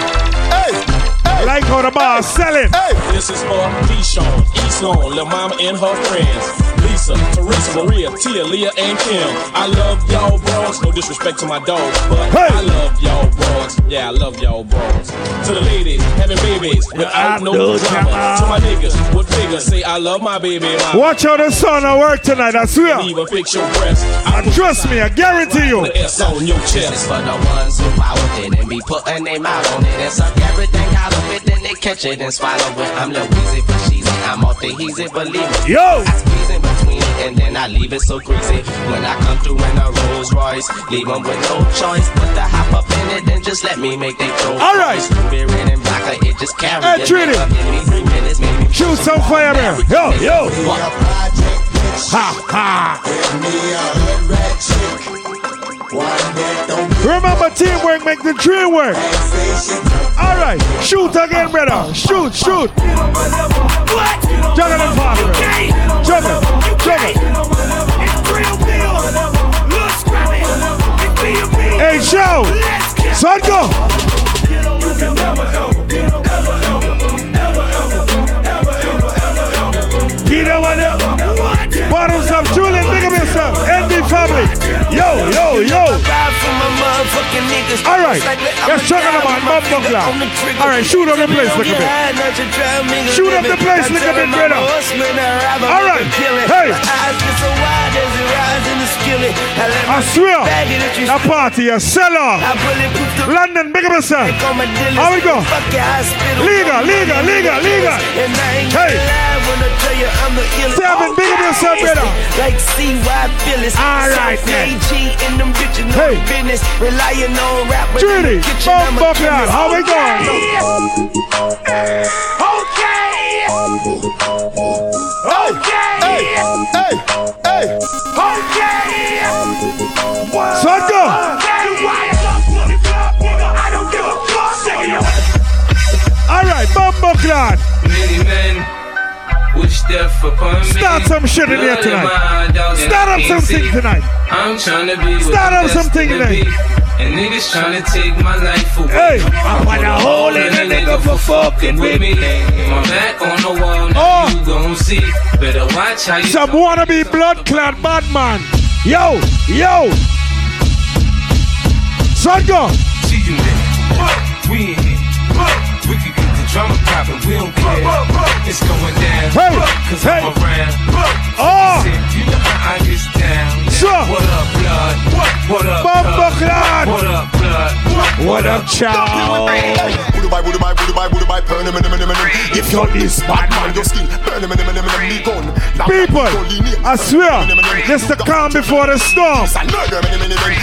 hey, hey. Like how the bar selling. Hey. This is for Deshaun, East Lawn, Lil Mama and her friends. Lisa, Teresa, Maria, Tia, Leah, and Kim. I love y'all bros. No disrespect to my dogs, but Hey. I love y'all bros. Yeah, I love y'all bros. To the ladies having babies without no no drama. drama. To my niggas with figures, say I love my baby mama. Watch out, the sun at work tonight, I swear. I even fix your breast. And trust me, I guarantee you. The S on your This is chest. for the ones who power it and be putting their mouth on it and suck everything out of it, then they catch it and swallow it. I'm Lil Weezy for cheesy, I'm off the heezy, believe me. Yo. I squeeze in between it and then I leave it so greasy. When I come through in a Rolls Royce, leave 'em with no choice. Put the hop up in it, then just let me make they throw. All right. Stupid red and vodka, it just carry Hey. Trini. Never give me three minutes, maybe. Shoot some fire there. Yo, yo. Ha, ha. Remember, teamwork make the dream work. All right, shoot again, brother. Shoot, shoot. Juggle and father. Juggle, juggle. Hey, show. Son, go. You know what? Bottoms up, Julian, big up yourself. Envy family. Yo, yo, yo. All right, let's on the man, Bob All right, shoot up the place a little bit. Shoot up the place a little bit, brother. All right, hey. I swear, that party a sell off. London, big up yourself. How we go? Legal, legal, legal, legal. Hey. Seven, big up yourself, brother. Like CY Phyllis. All right, then. AG in them bitches, no Hey. business. Relying on rap. but Trinity, in the kitchen, Bob I'm a Buckler, chemist. how we going? Okay. Hey, hey, hey. Son, go. All right, Bob Buckler. Many men wish death upon me. Start some shit in here tonight. my eyes, and Start up something tonight. I'm trying to be Start up something tonight. And niggas trying to take my life away. Hey, I want a hole in the nigga for fucking with me. My back on the wall, now Oh. you gon' see. Better watch how you Some wannabe blood clot bad man. Yo, yo. See you there. We in here. We can get the drama poppin', we don't care. It's going down. Hey, Cause hey. I'm around. Oh. You ah. know how I get down. Sure. What up, blood? What up, blood? What up, blood? What up, him. If you're this bad man, your skin, burn him, him, him, him, him, me gun. People, go lean in. I swear, this the calm before the storm.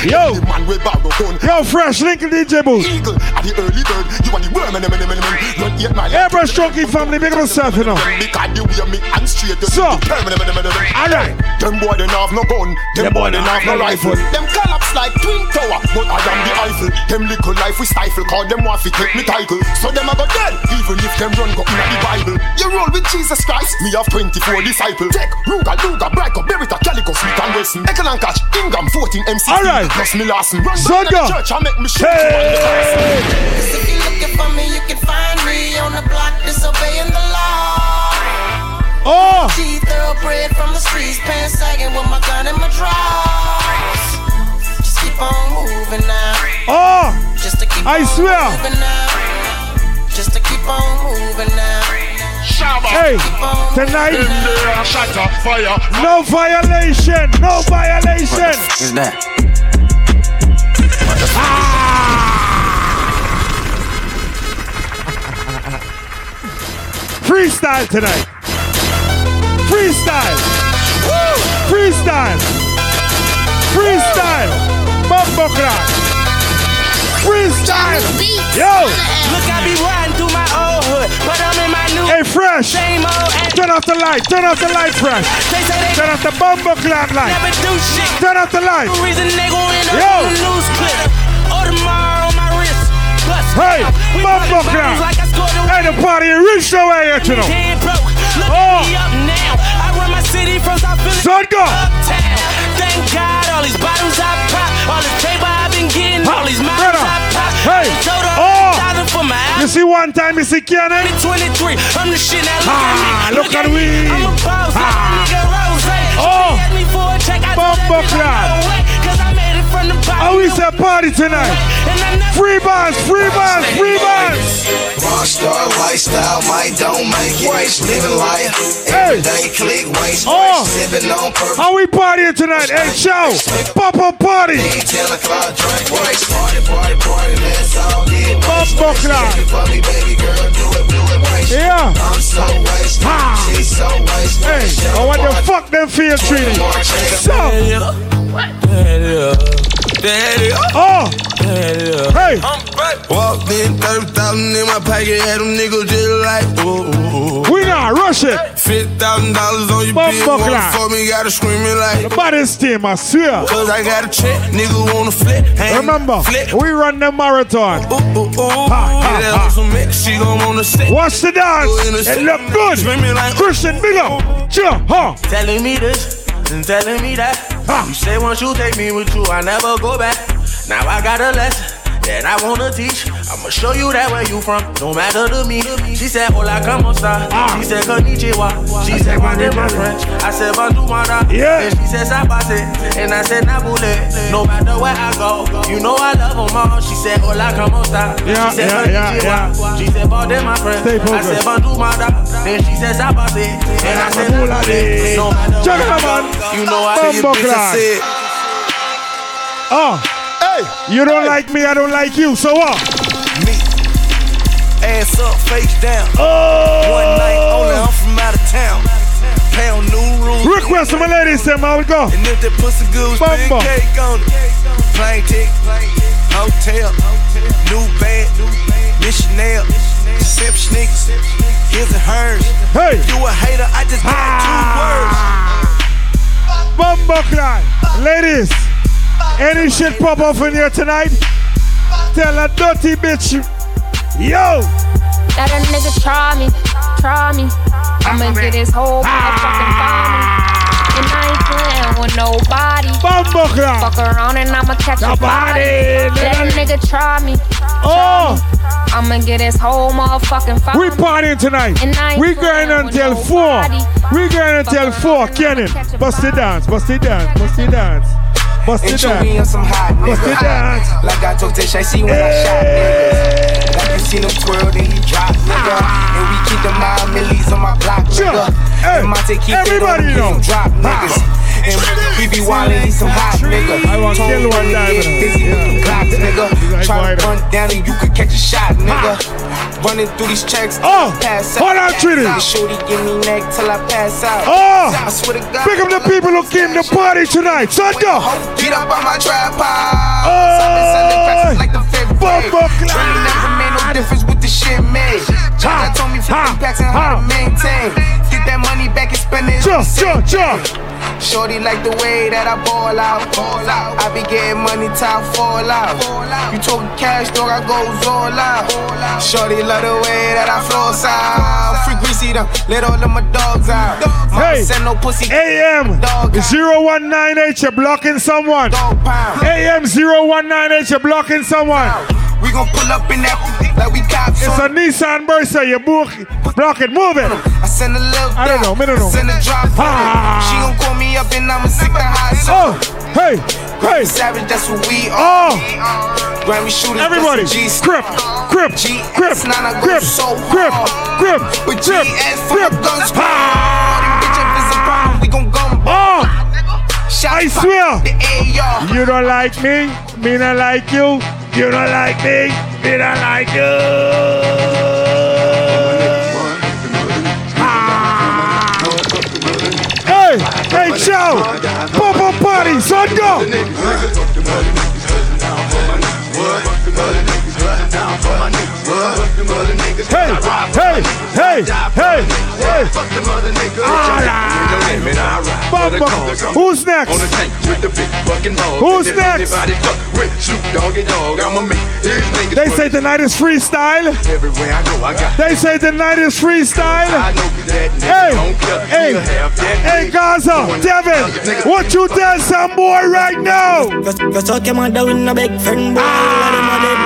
Yo. The man with barrow gun. Yo, fresh Lincoln DJ booth. Eagle, at the early bird, you want the worm, him, him, him, him, him. Run eight mile. Airbrush Chunky family, big up yourself, you know. Because the way me and straight, you So. see the term, him, him, him, him, him. All right. Them boy, they have no gun. Them boy, they have no rifle. Them collapse like twin tower, but I am the Eiffel. Them little life we stifle, cause them want to take me title. So them a go dead, even if them run go in the Bible. You roll with Jesus Christ, me have 24 disciples. Take Ruger, Luger, Brico, Beretta, Calico, Smith and Wesson. Ekel and Catch, Ingram, 14 MC. All right. Plus me Larson. Run So down the church and make me shoot you on the class. If you're looking for me, you can find me on the block disobeying the law. Oh, G thoroughbred from the streets, pants sagging with my gun and my drawers. Just keep on moving now. oh. Just to keep I on swear. moving now. Just to keep on moving now. Hey, tonight, Shatter, fire. no violation, no violation. Is that? Ah! Freestyle tonight. Freestyle. Freestyle. Freestyle. Bumbo clock. Freestyle. Yo. Look, I be riding through my old hood, but I'm in my new. Hey, Fresh. Same old. Turn off the light. Turn off the light, Fresh. Turn off the bumbo clock light. Never do shit. Turn off the light. Reason they gon' end up Yo. Scored a Hey, the party in rich the way you know. Look Oh. at me up now. I run my city from South Philly. Son, go. Uptown. Thank God all these bottles I pop. All this paper I've been getting. All these models I pop. Hey. Oh. You see one time you see? 23. I'm the shit now. Look Ah, at me. look at we. I'm a boss. Ah. Nigga Rose. Oh. Me for a check. I told that Bumbo bitch clap. I'm no way. Cause I made it from the bottom. Oh, we said party tonight. And I Free bands, free bands, free bands. Rockstar lifestyle, might don't make it. Living life, Hey. everyday click, waste, Oh. sipping on purpose. How we partying tonight? Hey, show. Pop up party. It, waste. Yeah. I'm so wasted, Ah. she's so wasted. Hey, I want the fuck them feel treated. So, Oh. oh, hey, Walked in, 30,000 in my pocket, had them niggas just like, oh, oh, oh. we not rush it. $50,000 on your Bumbo bitch, want for me, gotta scream it like, The baddest team, I swear. cause I got a check, nigga wanna flip, hang, Remember, flip, we run the marathon. ooh, ooh, ooh, Ha, ha, ha. mix, she gon' wanna stay. Watch the dance. It look good. Screaming like, Christian, big up. Sure, huh? telling me this and telling me that. You say once you take me with you, I never go back. Now I got a lesson that I wanna teach. I'ma show you that where you from, no matter to me. She said, Hola, como esta? Ah. She said, Konnichiwa. She said, Guande, my French. I said, Bantu, Mara. Yeah. And she said, Sabase. And I said, Nabule. No matter where I go, you know I love them all. She said, Hola, como esta? Yeah, she said, yeah, yeah, yeah. She said, Bande, my friend. Stay I focused. said, Bantu, Mara. Then she said, Sabase. And I said, Nabule. No matter where I go, you know I I clap. said, Oh, Hey, you don't like me, I don't like you. So what? me. Ass up, face down. Oh, One night only, I'm from out of town. Pound new rules. request from my ladies, them. I will go. And if that pussy good was big cake on it. Plane ticket, hotel, new band, missionary, sip sneakers, his and hers. Hey, You a hater, I just got ah. two words. Bumbo Clan. Ladies, any shit pop off in here tonight? Tell a dirty bitch. Yo, Let a nigga try me, try me. I'ma get his whole ah. motherfucking body. And I ain't playing with nobody. Fuck around and I'ma catch a body. A nigga try me. Oh, I'ma get his whole motherfucking body. we partying tonight. We going until four. We going until four. Kenny, bust the dance, bust the dance, bust the dance, bust And you me on some hot Bust the nigga. dance. Like I told Tish, I see when I shot niggas. Like you seen him twirl, then he drop nigga. And we keep the mind millies on my block nigga. Hey, And Monte keep it everybody on, know. some drop niggas. And we be wildin', he some hot nigga. I want Tone kill one get busy with the clocks, nigga. Try to run down and you could catch a shot, nigga. Running through these checks, Oh, pass out. hold on, Trinity. Shorty give me neck till I pass out. Oh, I swear to God. pick up the people who came to party tonight. Son, go. Get up on my tripod. Oh, Something selling cracks like the fifth grade. Dream never made no difference with the shit made. Jaja told me 50 packs and how to maintain. Get that money back and spend it. Sure, sure, sure. Shorty like the way that I ball out. Ball out. I be getting money I fall out. You talking cash, dog, I goes all out. Shorty love the way that I floss out. Free greasy them, let all of my dogs out. Hey, send no pussy. AM 0198, you're blocking someone. AM 0198, you're blocking someone. We gon' pull up in that like we cops It's a. Nissan Versa, you book, block it, move it. I send a little I don't know, I don't know. Send a drop. Ah. She gon' call me up and I'ma sick the hot Oh, hey, hey. Savage, that's what we Oh. are. Grammy shooters, Everybody, that's a G grip, grip, GS, grip, now I go grip, so grip, hard. grip, With grip, GS for grip. the gun squad. Ah. Them bitch, if it's a problem, we gon' gun Oh, Shots I swear. You don't like me, me not like you. You don't like me, me don't like you. Ah. Hey, hey, Joe! Pop up party, son, go! What? Hey, hey, hey, hey, hey. Bumbo. Who's next? Who's next? They say the night is freestyle. They say the night is freestyle. Hey, hey, hey, Gaza, Devin, what you tell some boy right now? Cause talk your mother with a big friend boy. Ah.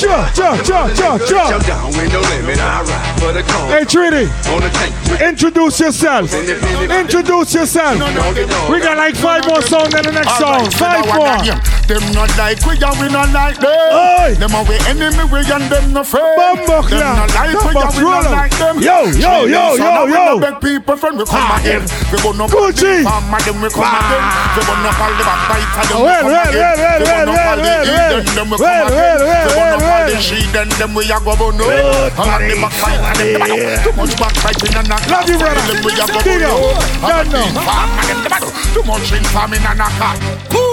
Jump, jump, jump, jump, jump. Hey, Trini, introduce yourself. Introduce yourself. We got like five more songs in the next song. Five more. Them not like we and we not like them. Them are we enemy, we and them no friend. Bumbo Them not like we and we not like them. Yo, yo, yo, yo, now we no beg people friend we come ah. again. We go no Gucci. them we come ah. again. We go no all the backbiter them we come again. We go no all the well, heathen well. them we come again. We go no all the well. heathen them we a go bono. Good All of the backbiter them them a do. Too much backbiting and not Love you, brother. Them we a go Big bono. up. All of Don't know. the farm and them them a do. Too much informing and not cut. Cool.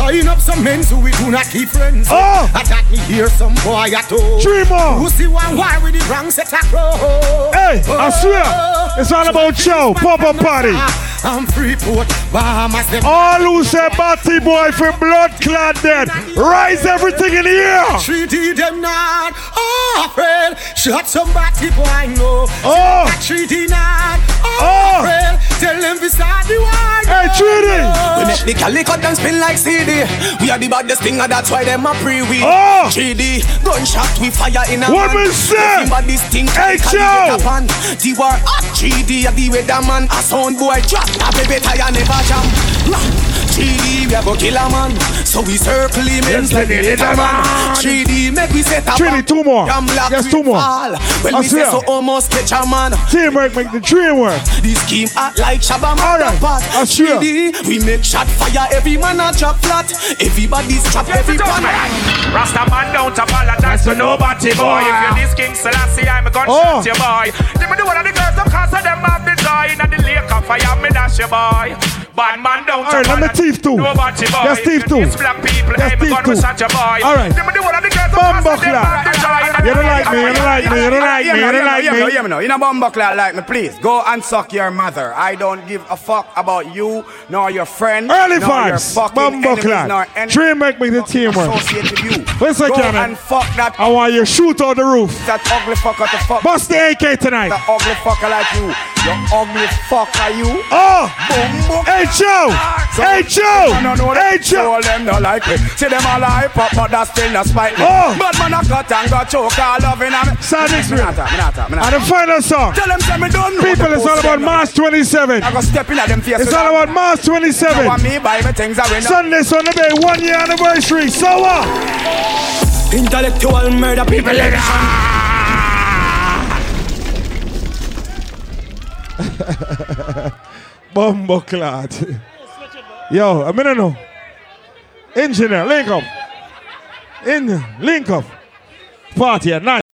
Tying up some men so we do not keep friends. Ah! Oh. Attack me here, some boy at all. More. Who see one why with the wrong set of crow? Hey, I oh. swear, it's all about show, pop up party. I'm Freeport, Bahamas. All who say Batty boy for blood clad dead, rise everything in the air. Treaty them not oh, afraid. Shot some batty boy no. Oh. Treaty not Oh. afraid. Tell them we start the war. Hey, Treaty. We make the calico them spin like CD. We are the baddest thing, and that's why them a pre we. Oh. 3D gunshot we fire in a What man. me say? Everybody stink Hey, like a Joe. little pan. The war at 3D, a the weatherman. A sound boy drop, a baby tire never jam. Nah. 3D, we a go kill a man. So we circle him in Yes, like the the little man. man. 3D, make we set a Trinity, two more. Damn black Yes, two more. fall. When I we say so almost catch a man. Teamwork make the dream work. This scheme act like Shabba All right, Motherfuck. I swear. 3D, We make shot fire, every man a drop flat. Everybody's trap, every pan. Rasta man don't apologize to nobody, boy. If you're this King Selassie, I'm a gunshot, Oh. you boy. Them do one of the girls, them cause of them have the joy. In the lake of fire, me dash you, boy. Bad man don't All right, let me apologize too. Nobody, boy. Yes, thief too. you diss black people, Yes, a gun, too. shot you, boy. All right. Them do one of the girls, them Bumbo cause of them clap. have the joy. In the You don't like me, you don't like me, you don't like me, you don't like me, me. hear me now. A bumbo clat like me, please go and suck your mother. I don't give a fuck about you nor your friend. Early vibes, fucking bumbo enemies, nor clad. any Dream make me the with you. Where's Go cannon? and fuck that I want you shoot out the roof. that ugly fucker to fuck. Bust the AK tonight. That ugly fucker like you. You ugly fucker you. Oh! Bumbo. Hey Joe! Hey Joe! No, no, no, Hey Joe! all them no like me. See them all hype up, but that's still not spite me. Oh. But man, I cut and got choke all loving on me. Sonic Me not talk, me not talk, me not And the final song. Tell them say me don't know. People, it's all about no. March 27. I go step in at them face. It's all about March Now 27. when me buy me things I win. Sunday, Sunday Bay, one year anniversary. So what? Intellectual murder people edition. Bumbo clad. Yo, a minute no. Engineer, link up. In, link up. Party at night.